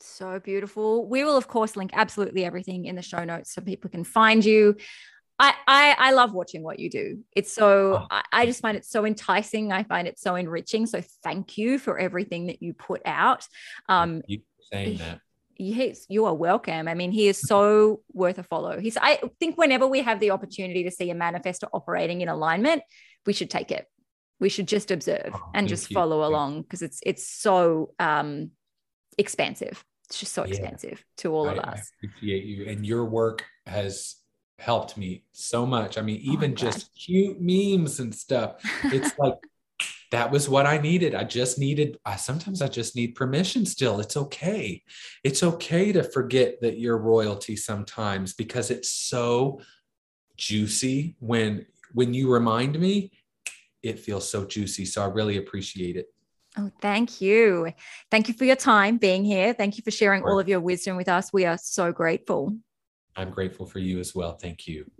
So beautiful. We will, of course, link absolutely everything in the show notes so people can find you. I, I, I love watching what you do. It's so oh. I, I, just find it so enticing. I find it so enriching. So thank you for everything that you put out. Um, you saying that. Yes, you are welcome. I mean, he is so worth a follow. He's I think whenever we have the opportunity to see a manifestor operating in alignment, we should take it we should just observe oh, and just follow you. along because it's it's so um expansive. It's just so yeah. expansive to all I, of us. I appreciate you and your work has helped me so much. I mean oh, even oh, just cute memes and stuff. It's like that was what i needed. I just needed I, sometimes i just need permission still. It's okay. It's okay to forget that you're royalty sometimes because it's so juicy when when you remind me it feels so juicy. So I really appreciate it. Oh, thank you. Thank you for your time being here. Thank you for sharing all of your wisdom with us. We are so grateful. I'm grateful for you as well. Thank you.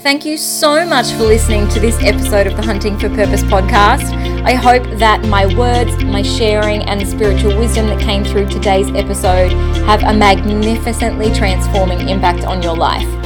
Thank you so much for listening to this episode of the Hunting for Purpose podcast. I hope that my words, my sharing, and the spiritual wisdom that came through today's episode have a magnificently transforming impact on your life.